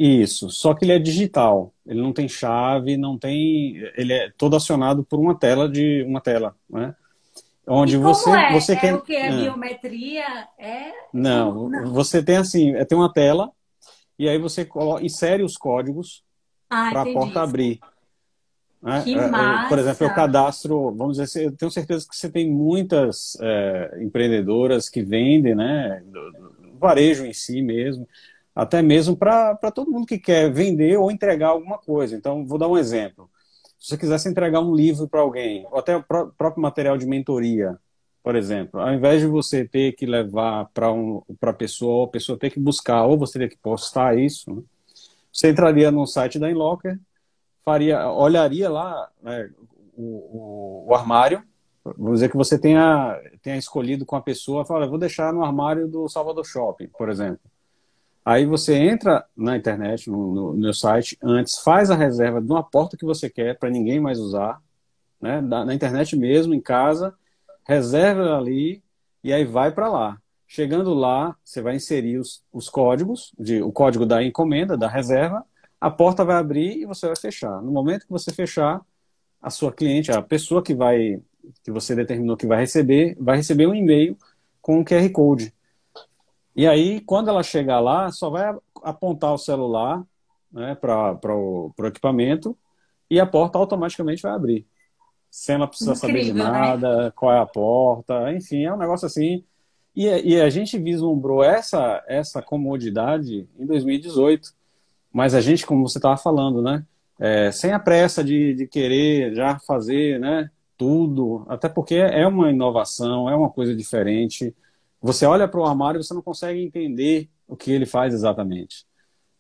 Isso, só que ele é digital. Ele não tem chave, não tem. Ele é todo acionado por uma tela de uma tela, né? Onde você é? você é quer. O que é biometria? É. Não, não, você tem assim, é, tem uma tela e aí você coloca, insere os códigos ah, para a porta abrir. Né? Que massa. É, por exemplo, eu cadastro, vamos dizer, eu tenho certeza que você tem muitas é, empreendedoras que vendem, né? Do, do varejo em si mesmo até mesmo para todo mundo que quer vender ou entregar alguma coisa. Então, vou dar um exemplo. Se você quisesse entregar um livro para alguém, ou até o próprio material de mentoria, por exemplo, ao invés de você ter que levar para um, a pessoa, a pessoa ter que buscar, ou você ter que postar isso, né? você entraria no site da Inlocker, faria, olharia lá né, o, o, o, armário, vamos dizer que você tenha, tenha escolhido com a pessoa, fala, vou deixar no armário do Salvador Shopping, por exemplo. Aí você entra na internet, no, no, no site, antes faz a reserva de uma porta que você quer para ninguém mais usar, né? na internet mesmo, em casa, reserva ali e aí vai para lá. Chegando lá, você vai inserir os, os códigos, de, o código da encomenda, da reserva, a porta vai abrir e você vai fechar. No momento que você fechar, a sua cliente, a pessoa que vai que você determinou que vai receber, vai receber um e-mail com o QR Code. E aí, quando ela chegar lá, só vai apontar o celular né, para o equipamento e a porta automaticamente vai abrir. Sem ela precisar Incrível, saber de né? nada, né? qual é a porta, enfim, é um negócio assim. E, e a gente vislumbrou essa, essa comodidade em 2018. Mas a gente, como você estava falando, né? É, sem a pressa de, de querer já fazer né, tudo, até porque é uma inovação, é uma coisa diferente. Você olha para o armário e você não consegue entender o que ele faz exatamente.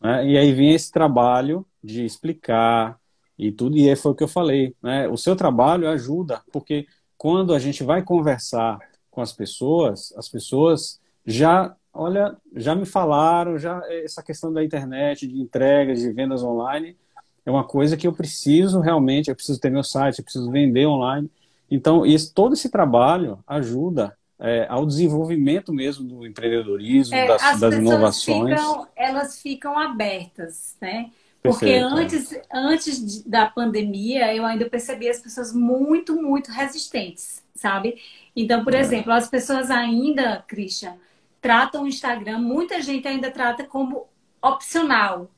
Né? E aí vem esse trabalho de explicar e tudo, e foi o que eu falei. Né? O seu trabalho ajuda, porque quando a gente vai conversar com as pessoas, as pessoas já, olha, já me falaram, já essa questão da internet, de entregas, de vendas online, é uma coisa que eu preciso realmente, eu preciso ter meu site, eu preciso vender online. Então, esse, todo esse trabalho ajuda é, ao desenvolvimento mesmo do empreendedorismo, é, das, das inovações. Ficam, elas ficam abertas, né? Porque Perfeito, antes, é. antes da pandemia, eu ainda percebi as pessoas muito, muito resistentes, sabe? Então, por é. exemplo, as pessoas ainda, Christian, tratam o Instagram, muita gente ainda trata como opcional.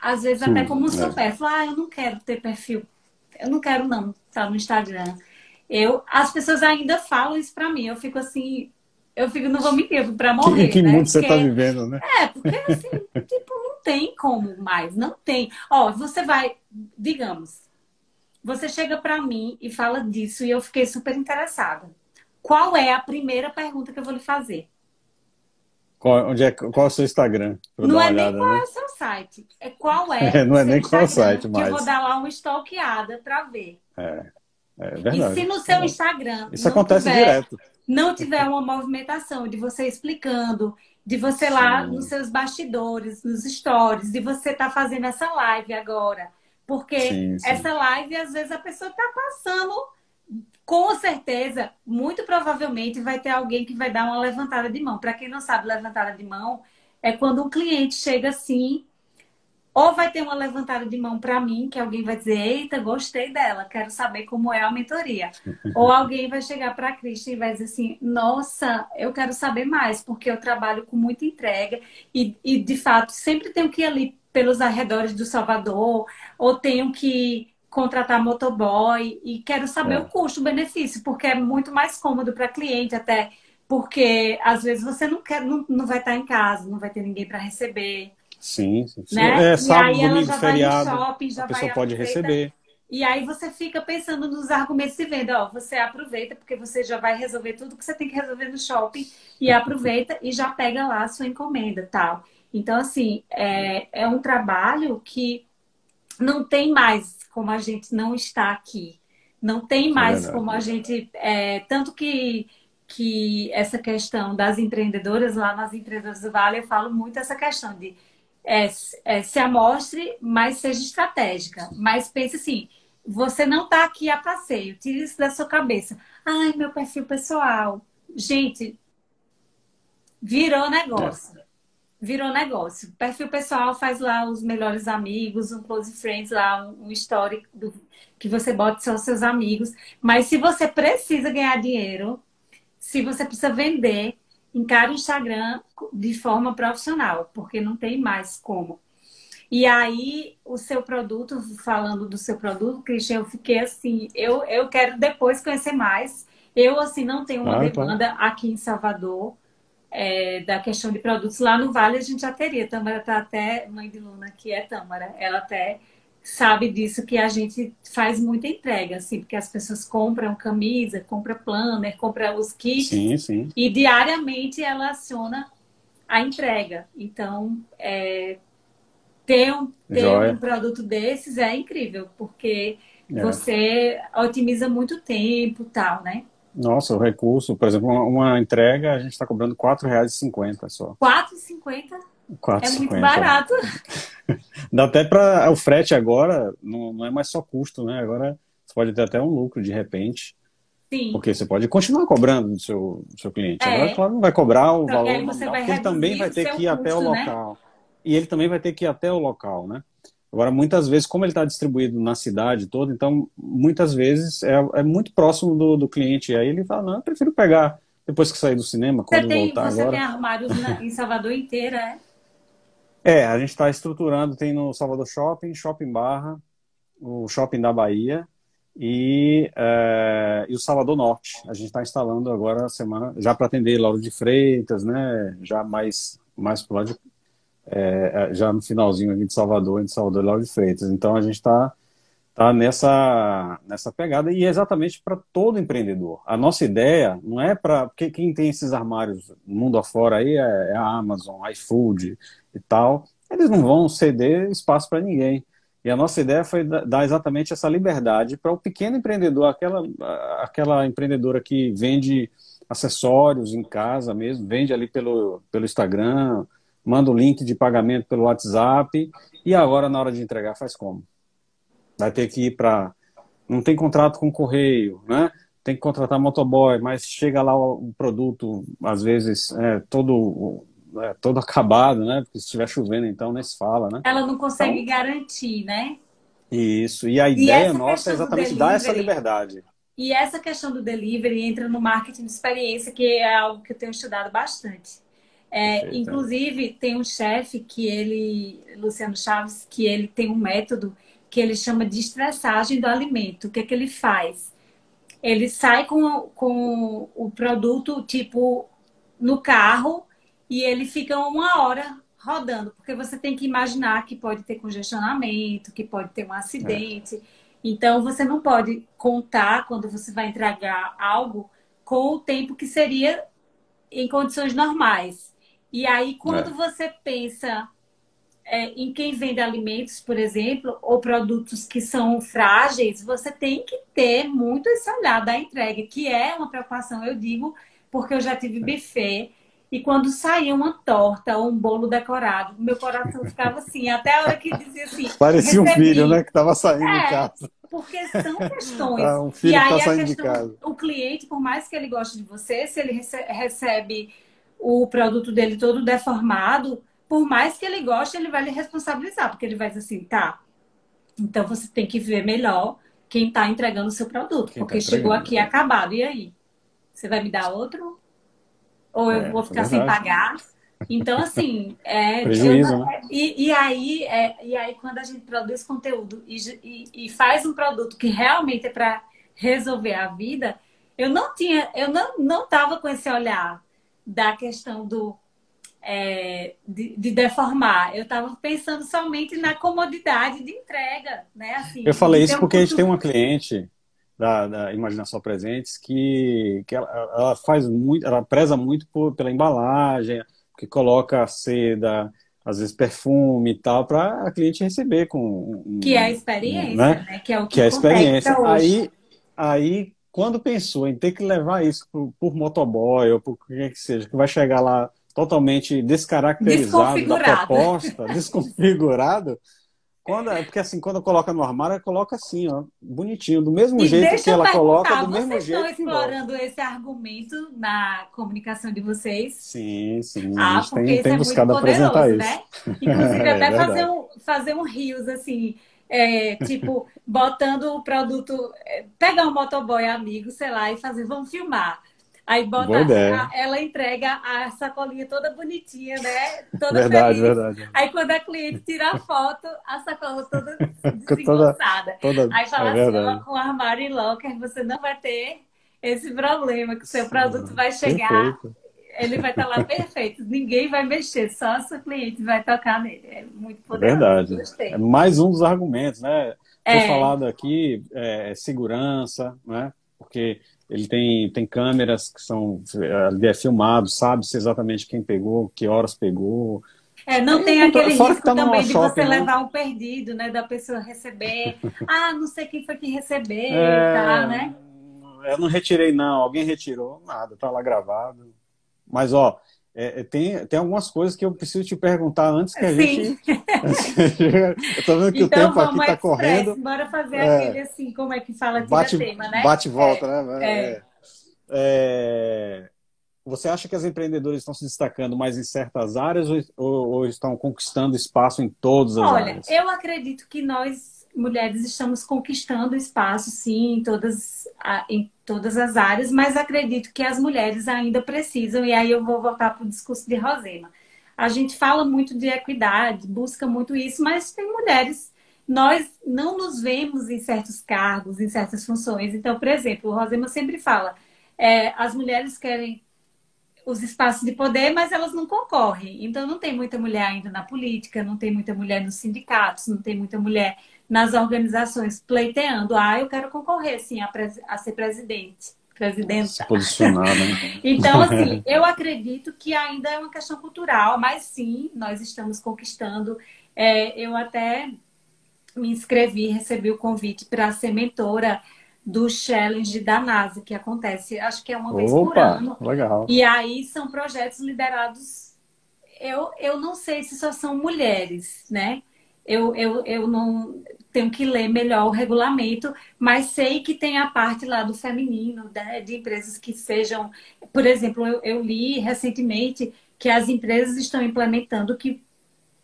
Às vezes Sim, até como um é. supérfluo. Ah, eu não quero ter perfil. Eu não quero, não, estar tá no Instagram. Eu, as pessoas ainda falam isso pra mim. Eu fico assim, eu fico, não vou mentir, pra morrer. Que, que né? mundo você tá vivendo, né? É, porque assim, tipo, não tem como mais, não tem. Ó, você vai, digamos, você chega pra mim e fala disso e eu fiquei super interessada. Qual é a primeira pergunta que eu vou lhe fazer? Qual, onde é, qual é o seu Instagram? Não é olhada, nem qual né? é o seu site. É qual é. é não é nem qual é o site. Que eu vou dar lá uma stalkeada para ver. É, é verdade. E se no seu Instagram. Isso acontece tiver, direto. Não tiver uma movimentação de você explicando, de você lá nos seus bastidores, nos stories, de você estar tá fazendo essa live agora. Porque sim, sim. essa live, às vezes, a pessoa está passando com certeza, muito provavelmente vai ter alguém que vai dar uma levantada de mão. Para quem não sabe, levantada de mão é quando um cliente chega assim, ou vai ter uma levantada de mão para mim, que alguém vai dizer: Eita, gostei dela, quero saber como é a mentoria. ou alguém vai chegar para a Cristian e vai dizer assim: Nossa, eu quero saber mais, porque eu trabalho com muita entrega e, e de fato sempre tenho que ir ali pelos arredores do Salvador, ou tenho que contratar motoboy e quero saber é. o custo-benefício, porque é muito mais cômodo para cliente até, porque às vezes você não quer, não, não vai estar em casa, não vai ter ninguém para receber. Sim, sim. Né? É, sábado, domingo, feriado, shopping, a pessoa pode receber. E aí você fica pensando nos argumentos de venda, ó, você aproveita porque você já vai resolver tudo que você tem que resolver no shopping e aproveita e já pega lá a sua encomenda, tal. Então assim, é, é um trabalho que não tem mais como a gente não está aqui. Não tem é mais é como a gente. É, tanto que, que essa questão das empreendedoras, lá nas empreendedoras do Vale, eu falo muito essa questão de é, é, se amostre, mas seja estratégica. Mas pense assim: você não está aqui a passeio, tire isso da sua cabeça. Ai, meu perfil pessoal. Gente, virou negócio virou negócio. Perfil pessoal faz lá os melhores amigos, um close friends lá, um story do, que você bota são seus amigos. Mas se você precisa ganhar dinheiro, se você precisa vender, encare o Instagram de forma profissional, porque não tem mais como. E aí, o seu produto, falando do seu produto, Cristian, eu fiquei assim, eu, eu quero depois conhecer mais. Eu, assim, não tenho uma ah, demanda tá. aqui em Salvador é, da questão de produtos. Lá no Vale a gente já teria. Tâmara está até, mãe de Luna, que é Tâmara, ela até sabe disso que a gente faz muita entrega, assim, porque as pessoas compram camisa, compram planner, compram os kits sim, sim. e diariamente ela aciona a entrega. Então, é, ter, um, ter um produto desses é incrível, porque é. você otimiza muito tempo tal, né? Nossa, o recurso, por exemplo, uma, uma entrega a gente está cobrando R$ 4,50 só. R$ 4,50? É muito barato. Dá até para o frete agora, não, não é mais só custo, né? Agora você pode ter até um lucro de repente. Sim. Porque você pode continuar cobrando do seu, do seu cliente. É. Agora, claro, não vai cobrar o valor, porque ele também vai ter que ir custo, até o né? local. E ele também vai ter que ir até o local, né? Agora, muitas vezes, como ele está distribuído na cidade toda, então, muitas vezes é, é muito próximo do, do, cliente. E aí ele fala, não, eu prefiro pegar depois que sair do cinema, quando você tem, voltar você agora. Você tem armários na, em Salvador inteira, é? É, a gente está estruturando, tem no Salvador Shopping, Shopping Barra, o Shopping da Bahia e, é, e o Salvador Norte. A gente está instalando agora a semana, já para atender Lauro de Freitas, né? Já mais, mais pro lado de, é, já no finalzinho aqui de Salvador, entre Salvador e Lauro de Freitas. Então a gente está tá nessa, nessa pegada e é exatamente para todo empreendedor. A nossa ideia não é para. Porque quem tem esses armários mundo afora aí é, é a Amazon, iFood e tal. Eles não vão ceder espaço para ninguém. E a nossa ideia foi dar exatamente essa liberdade para o pequeno empreendedor, aquela, aquela empreendedora que vende acessórios em casa mesmo, vende ali pelo, pelo Instagram, manda o link de pagamento pelo WhatsApp e agora na hora de entregar faz como? Vai ter que ir para. Não tem contrato com o correio, né? Tem que contratar motoboy, mas chega lá o produto, às vezes, é, todo, é, todo acabado, né? Porque se estiver chovendo, então nem se fala, né? Ela não consegue então, garantir, né? Isso. E a ideia nossa é exatamente dar essa liberdade. E essa questão do delivery entra no marketing de experiência, que é algo que eu tenho estudado bastante. É, inclusive, tem um chefe que ele, Luciano Chaves, que ele tem um método que ele chama de estressagem do alimento. O que é que ele faz? Ele sai com, com o produto, tipo, no carro e ele fica uma hora rodando, porque você tem que imaginar que pode ter congestionamento, que pode ter um acidente. É. Então, você não pode contar, quando você vai entregar algo, com o tempo que seria em condições normais. E aí, quando é. você pensa é, em quem vende alimentos, por exemplo, ou produtos que são frágeis, você tem que ter muito esse olhar da entrega, que é uma preocupação, eu digo, porque eu já tive buffet. E quando saía uma torta ou um bolo decorado, meu coração ficava assim, até a hora que dizia assim. Parecia recebi. um filho, né? Que estava saindo é, de casa. Porque são questões. Ah, um filho e aí tá saindo questão, de casa. o cliente, por mais que ele goste de você, se ele recebe o produto dele todo deformado, por mais que ele goste, ele vai lhe responsabilizar, porque ele vai dizer assim, tá, então você tem que ver melhor quem está entregando o seu produto, quem porque tá chegou aqui né? acabado, e aí? Você vai me dar outro? Ou eu é, vou ficar é sem pagar? Então, assim, é, Prejuízo, eu, né? e, e, aí, é, e aí, quando a gente produz conteúdo e, e, e faz um produto que realmente é para resolver a vida, eu não tinha, eu não, não tava com esse olhar da questão do é, de, de, deformar. Eu estava pensando somente na comodidade de entrega, né? Assim, eu falei isso porque a gente tem uma cliente da, da Imaginação Presentes que, que ela, ela, faz muito, ela preza muito por, pela embalagem, que coloca seda, às vezes perfume e tal, para a cliente receber com que é a experiência, né? né? Que é o que, que é a experiência. Aí, aí quando pensou em ter que levar isso por, por motoboy ou por que que seja, que vai chegar lá totalmente descaracterizado da proposta, desconfigurado. Quando, é porque assim, quando coloca no armário, coloca assim, ó, bonitinho, do mesmo e jeito que ela coloca, do mesmo jeito. Vocês estão explorando esse argumento na comunicação de vocês? Sim, sim. Ah, a gente tem, tem é buscado apresentar né? isso. Inclusive, é, até fazer um, fazer um rios, assim, é, tipo, botando o produto, é, pegar um motoboy amigo, sei lá, e fazer, vamos filmar. Aí bota, a, ela entrega a sacolinha toda bonitinha, né? Toda verdade, feliz. verdade. Aí quando a cliente tira a foto, a sacola toda desengonçada. toda, toda... Aí fala é assim, com o armário em locker, você não vai ter esse problema, que o seu produto vai chegar, perfeito. ele vai estar lá perfeito. Ninguém vai mexer, só a sua cliente vai tocar nele. É muito poderoso. Verdade. Gostei. É mais um dos argumentos, né? Foi é. falado aqui, é, segurança, né? Porque ele tem, tem câmeras que são ali é filmado, sabe-se exatamente quem pegou, que horas pegou. É, não tem aquele risco tá também de shopping, você né? levar um perdido, né? Da pessoa receber. ah, não sei quem foi que recebeu, é... tá, né? Eu não retirei, não. Alguém retirou, nada, tá lá gravado. Mas, ó, é, é, tem, tem algumas coisas que eu preciso te perguntar antes que a Sim. gente. eu tô vendo que então, o tempo aqui está correndo. Bora fazer é, aquele assim, como é que fala bate, tema, né? Bate e volta, é, né? É. é. é. Você acha que as empreendedoras estão se destacando mais em certas áreas ou, ou, ou estão conquistando espaço em todas as Olha, áreas? Olha, eu acredito que nós mulheres estamos conquistando espaço, sim, em todas, em todas as áreas, mas acredito que as mulheres ainda precisam, e aí eu vou voltar para o discurso de Rosema. A gente fala muito de equidade, busca muito isso, mas tem mulheres nós não nos vemos em certos cargos, em certas funções. Então, por exemplo, o Rosema sempre fala, é, as mulheres querem os espaços de poder, mas elas não concorrem. Então, não tem muita mulher ainda na política, não tem muita mulher nos sindicatos, não tem muita mulher nas organizações pleiteando. Ah, eu quero concorrer, sim, a, a ser presidente. Presidenta. Se posicionar, né? então, assim, eu acredito que ainda é uma questão cultural, mas sim, nós estamos conquistando. É, eu até me inscrevi, recebi o convite para ser mentora do challenge da NASA, que acontece, acho que é uma vez Opa, por ano. Legal. E aí são projetos liderados. Eu, eu não sei se só são mulheres, né? Eu, eu, eu não tenho que ler melhor o regulamento, mas sei que tem a parte lá do feminino, né? de empresas que sejam. Por exemplo, eu, eu li recentemente que as empresas estão implementando que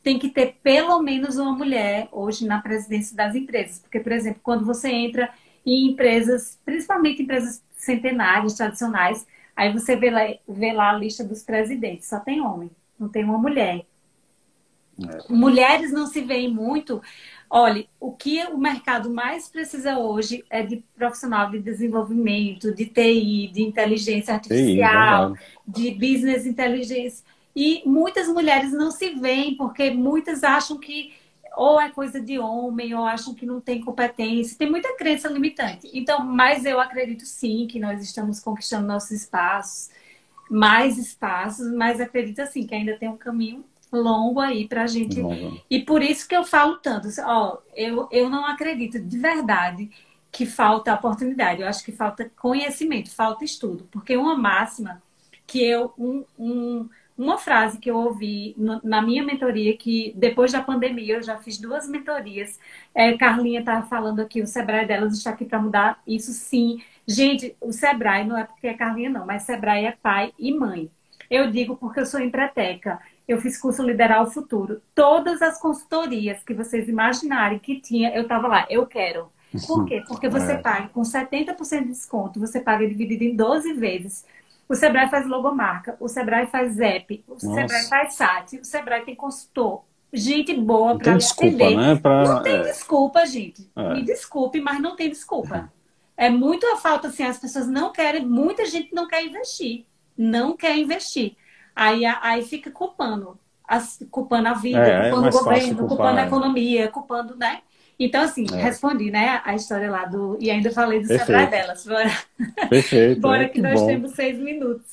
tem que ter pelo menos uma mulher hoje na presidência das empresas. Porque, por exemplo, quando você entra em empresas, principalmente empresas centenárias, tradicionais, aí você vê lá, vê lá a lista dos presidentes, só tem homem, não tem uma mulher. É. Mulheres não se veem muito. Olha, o que o mercado mais precisa hoje é de profissional de desenvolvimento, de TI, de inteligência artificial, TI, de business intelligence. E muitas mulheres não se veem, porque muitas acham que ou é coisa de homem, ou acham que não tem competência. Tem muita crença limitante. Então, mas eu acredito sim que nós estamos conquistando nossos espaços, mais espaços, mas acredito assim que ainda tem um caminho longo aí para a gente. E por isso que eu falo tanto. Ó, eu, eu não acredito de verdade que falta oportunidade. Eu acho que falta conhecimento, falta estudo. Porque uma máxima que eu. Um, um, uma frase que eu ouvi na minha mentoria, que depois da pandemia eu já fiz duas mentorias. É, Carlinha está falando aqui, o Sebrae delas está aqui para mudar isso sim. Gente, o Sebrae não é porque é Carlinha, não, mas Sebrae é pai e mãe. Eu digo porque eu sou empreteca. Eu fiz curso Liderar o Futuro. Todas as consultorias que vocês imaginarem que tinha, eu estava lá. Eu quero. Por quê? Porque você é. paga com 70% de desconto, você paga dividido em 12 vezes. O Sebrae faz logomarca, o Sebrae faz app, o Nossa. Sebrae faz SAT, o Sebrae tem consultor. Gente boa para atender. Né? Pra... Não tem é. desculpa, gente. É. Me desculpe, mas não tem desculpa. É muito a falta, assim, as pessoas não querem, muita gente não quer investir. Não quer investir. Aí, aí fica culpando. As, culpando a vida, é, é culpando o governo, culpar, culpando a é. economia, culpando, né? Então, assim, é. respondi, né, a história lá do. E ainda falei do. Sebrae delas. Bora. Perfeito. Bora que, que nós bom. temos seis minutos.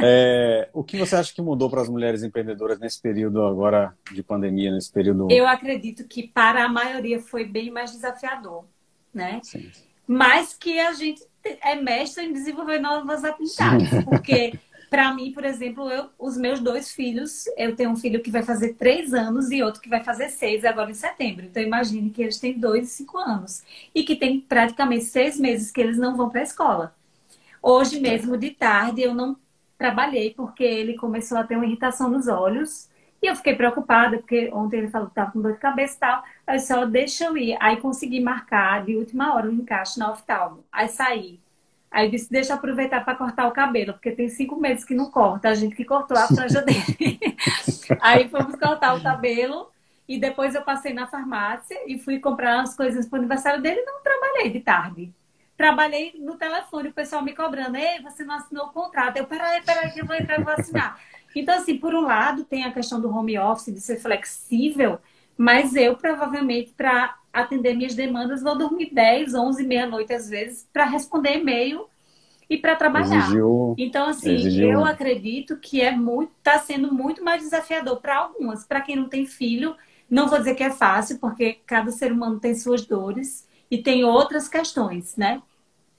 É, o que você acha que mudou para as mulheres empreendedoras nesse período agora de pandemia, nesse período? Eu acredito que para a maioria foi bem mais desafiador, né? Sim. Mas que a gente é mestre em desenvolver novas habilidades, porque para mim, por exemplo, eu, os meus dois filhos, eu tenho um filho que vai fazer três anos e outro que vai fazer seis agora em setembro. Então, imagine que eles têm dois e cinco anos. E que tem praticamente seis meses que eles não vão para a escola. Hoje mesmo, de tarde, eu não trabalhei porque ele começou a ter uma irritação nos olhos. E eu fiquei preocupada, porque ontem ele falou que estava com dor de cabeça e tal. Aí só deixa eu ir. Aí consegui marcar de última hora o um encaixe na oftalmo. Aí saí. Aí disse, deixa eu aproveitar para cortar o cabelo, porque tem cinco meses que não corta, a gente que cortou a franja dele. aí fomos cortar o cabelo e depois eu passei na farmácia e fui comprar as coisas para o aniversário dele não trabalhei de tarde. Trabalhei no telefone, o pessoal me cobrando, ei, você não assinou o contrato. Eu, peraí, peraí, que eu vou entrar e vou assinar. Então, assim, por um lado, tem a questão do home office, de ser flexível, mas eu provavelmente, para atender minhas demandas, vou dormir 10, 11, meia-noite às vezes, para responder e-mail e para trabalhar. Exigiu, então, assim, exigiu. eu acredito que é muito, está sendo muito mais desafiador para algumas. Para quem não tem filho, não vou dizer que é fácil, porque cada ser humano tem suas dores e tem outras questões, né?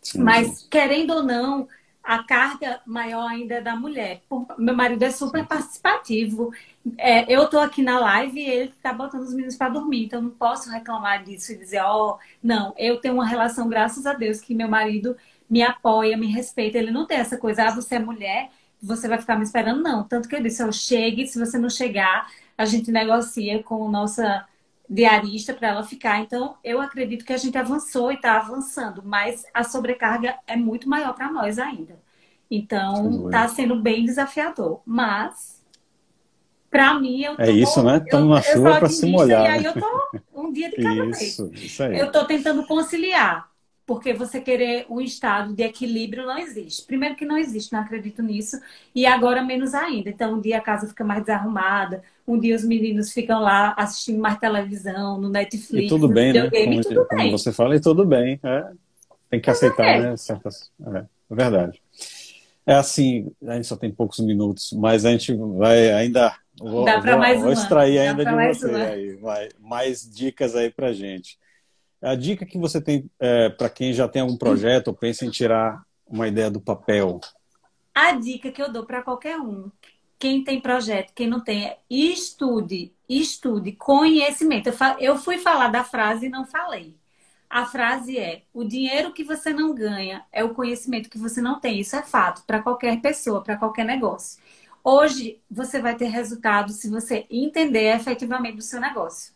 Sim, Mas, querendo ou não, a carga maior ainda é da mulher. Meu marido é super participativo. É, eu estou aqui na live e ele está botando os meninos para dormir, então não posso reclamar disso e dizer, ó, oh, não, eu tenho uma relação, graças a Deus, que meu marido me apoia, me respeita. Ele não tem essa coisa, ah, você é mulher, você vai ficar me esperando, não. Tanto que eu disse, eu chegue, se você não chegar, a gente negocia com nossa diarista para ela ficar. Então, eu acredito que a gente avançou e está avançando, mas a sobrecarga é muito maior para nós ainda. Então, está sendo bem desafiador. Mas Para mim, eu tô, É isso, né? Estamos na chuva para se molhar. E aí eu tô um dia de cada isso, vez. Isso aí. Eu estou tentando conciliar, porque você querer um estado de equilíbrio não existe. Primeiro que não existe, não acredito nisso. E agora menos ainda. Então, um dia a casa fica mais desarrumada, um dia os meninos ficam lá assistindo mais televisão, no Netflix, e tudo bem, no videogame, né? como, tudo como bem. você fala, e tudo bem. É. Tem que aceitar, é. né? Certas... É, é verdade. É assim, a gente só tem poucos minutos, mas a gente vai ainda. Vou, Dá para mais vou extrair ainda de você uma. aí, vai, mais dicas aí pra gente. A dica que você tem é, para quem já tem algum projeto ou pensa em tirar uma ideia do papel. A dica que eu dou para qualquer um, quem tem projeto, quem não tem, é estude, estude, conhecimento. Eu, eu fui falar da frase e não falei. A frase é: o dinheiro que você não ganha é o conhecimento que você não tem. Isso é fato para qualquer pessoa, para qualquer negócio. Hoje você vai ter resultado se você entender efetivamente do seu negócio.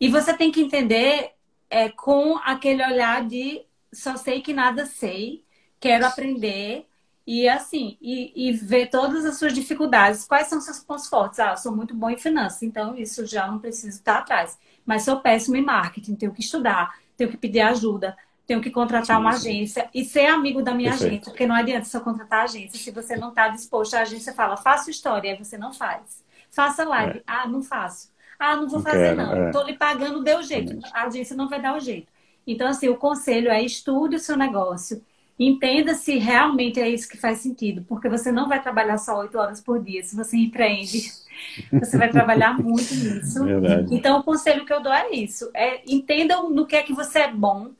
E você tem que entender é, com aquele olhar de só sei que nada sei, quero aprender e assim, e, e ver todas as suas dificuldades. Quais são seus pontos fortes? Ah, eu sou muito bom em finanças, então isso já não preciso estar atrás. Mas sou péssimo em marketing, tenho que estudar, tenho que pedir ajuda, tenho que contratar Sim, uma sim. agência e ser amigo da minha Perfeito. agência, porque não adianta só contratar a agência. Se você não está disposto, a agência fala, faça história, aí você não faz. Faça live. Ah, não faço. Ah, não vou Não fazer, quero, não. é. Estou lhe pagando, deu jeito. A agência não vai dar o jeito. Então, assim, o conselho é estude o seu negócio. Entenda se realmente é isso que faz sentido, porque você não vai trabalhar só oito horas por dia. Se você empreende, você vai trabalhar muito nisso. Verdade. Então, o conselho que eu dou é isso: é entenda no que é que você é bom.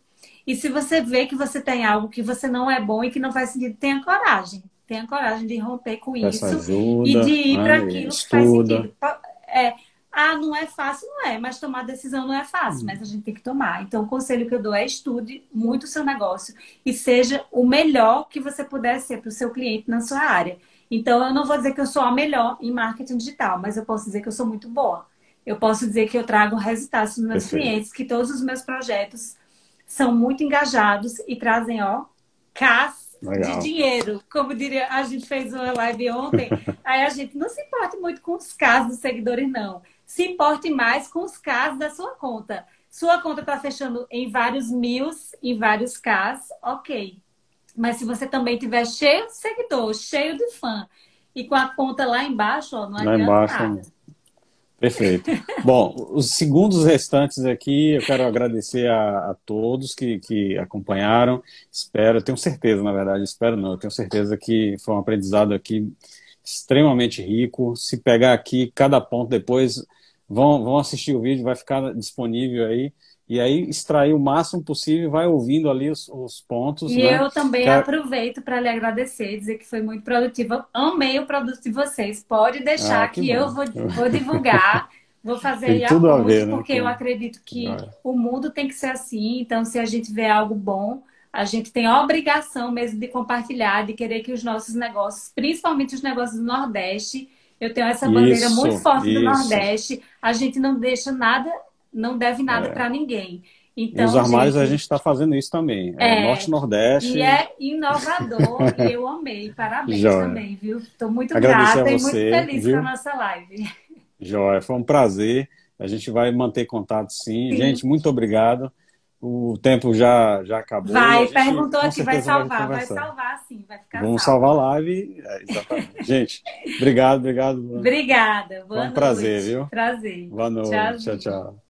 E se você vê que você tem algo que você não é bom e que não faz sentido, tenha coragem. Tenha coragem de romper com Peça isso ajuda, e de ir para né, aquilo que faz sentido. É, ah, não é fácil, não é, mas tomar decisão não é Hum. fácil, mas a gente tem que tomar. Então, o conselho que eu dou é estude muito o seu negócio e seja o melhor que você puder ser para o seu cliente na sua área. Então, eu não vou dizer que eu sou a melhor em marketing digital, mas eu posso dizer que eu sou muito boa. Eu posso dizer que eu trago resultados para os meus Perfeito. clientes, que todos os meus projetos são muito engajados e trazem, ó, cas Legal. de dinheiro. Como diria, a gente fez uma live ontem, aí a gente não se importa muito com os casos dos seguidores, não. Se importe mais com os casos da sua conta. Sua conta está fechando em vários mil, em vários casos, ok. Mas se você também tiver cheio de seguidor, cheio de fã, e com a conta lá embaixo, ó, não Lá adianta embaixo. nada. Perfeito. Bom, os segundos restantes aqui, eu quero agradecer a, a todos que, que acompanharam. Espero, tenho certeza, na verdade, espero não, eu tenho certeza que foi um aprendizado aqui extremamente rico. Se pegar aqui cada ponto depois, vão, vão assistir o vídeo, vai ficar disponível aí. E aí extrair o máximo possível, vai ouvindo ali os, os pontos. E né? eu também Quero- aproveito para lhe agradecer, dizer que foi muito produtiva. Amei o produto de vocês. Pode deixar Ah, que que, eu vou, vou divulgar, vou fazer Tem aí tudo a ver, né, porque eu acredito que Ah. o mundo tem que ser assim. Então, se a gente vê algo bom, a gente tem a obrigação mesmo de compartilhar, de querer que os nossos negócios, principalmente os negócios do Nordeste, eu tenho essa bandeira Isso, muito forte do isso. Nordeste. A gente não deixa nada, não deve nada É. para ninguém. Então, os armários a gente, gente está fazendo isso também. É, É. Norte-Nordeste. e é inovador e eu amei. Parabéns Joia. também, viu? Estou muito Agradecer grata a e você, muito feliz viu? com a nossa live. Joia, foi um prazer. A gente vai manter contato sim. Sim. Gente, muito obrigado. O tempo já, já acabou. Vai, gente, perguntou aqui, vai salvar, vai conversar. salvar sim, vai ficar Vamos salvar a live. É, exatamente. gente, obrigado, obrigado. Obrigada. Boa Foi um prazer, noite. viu? Prazer. Boa noite. Tchauzinho. Tchau, tchau.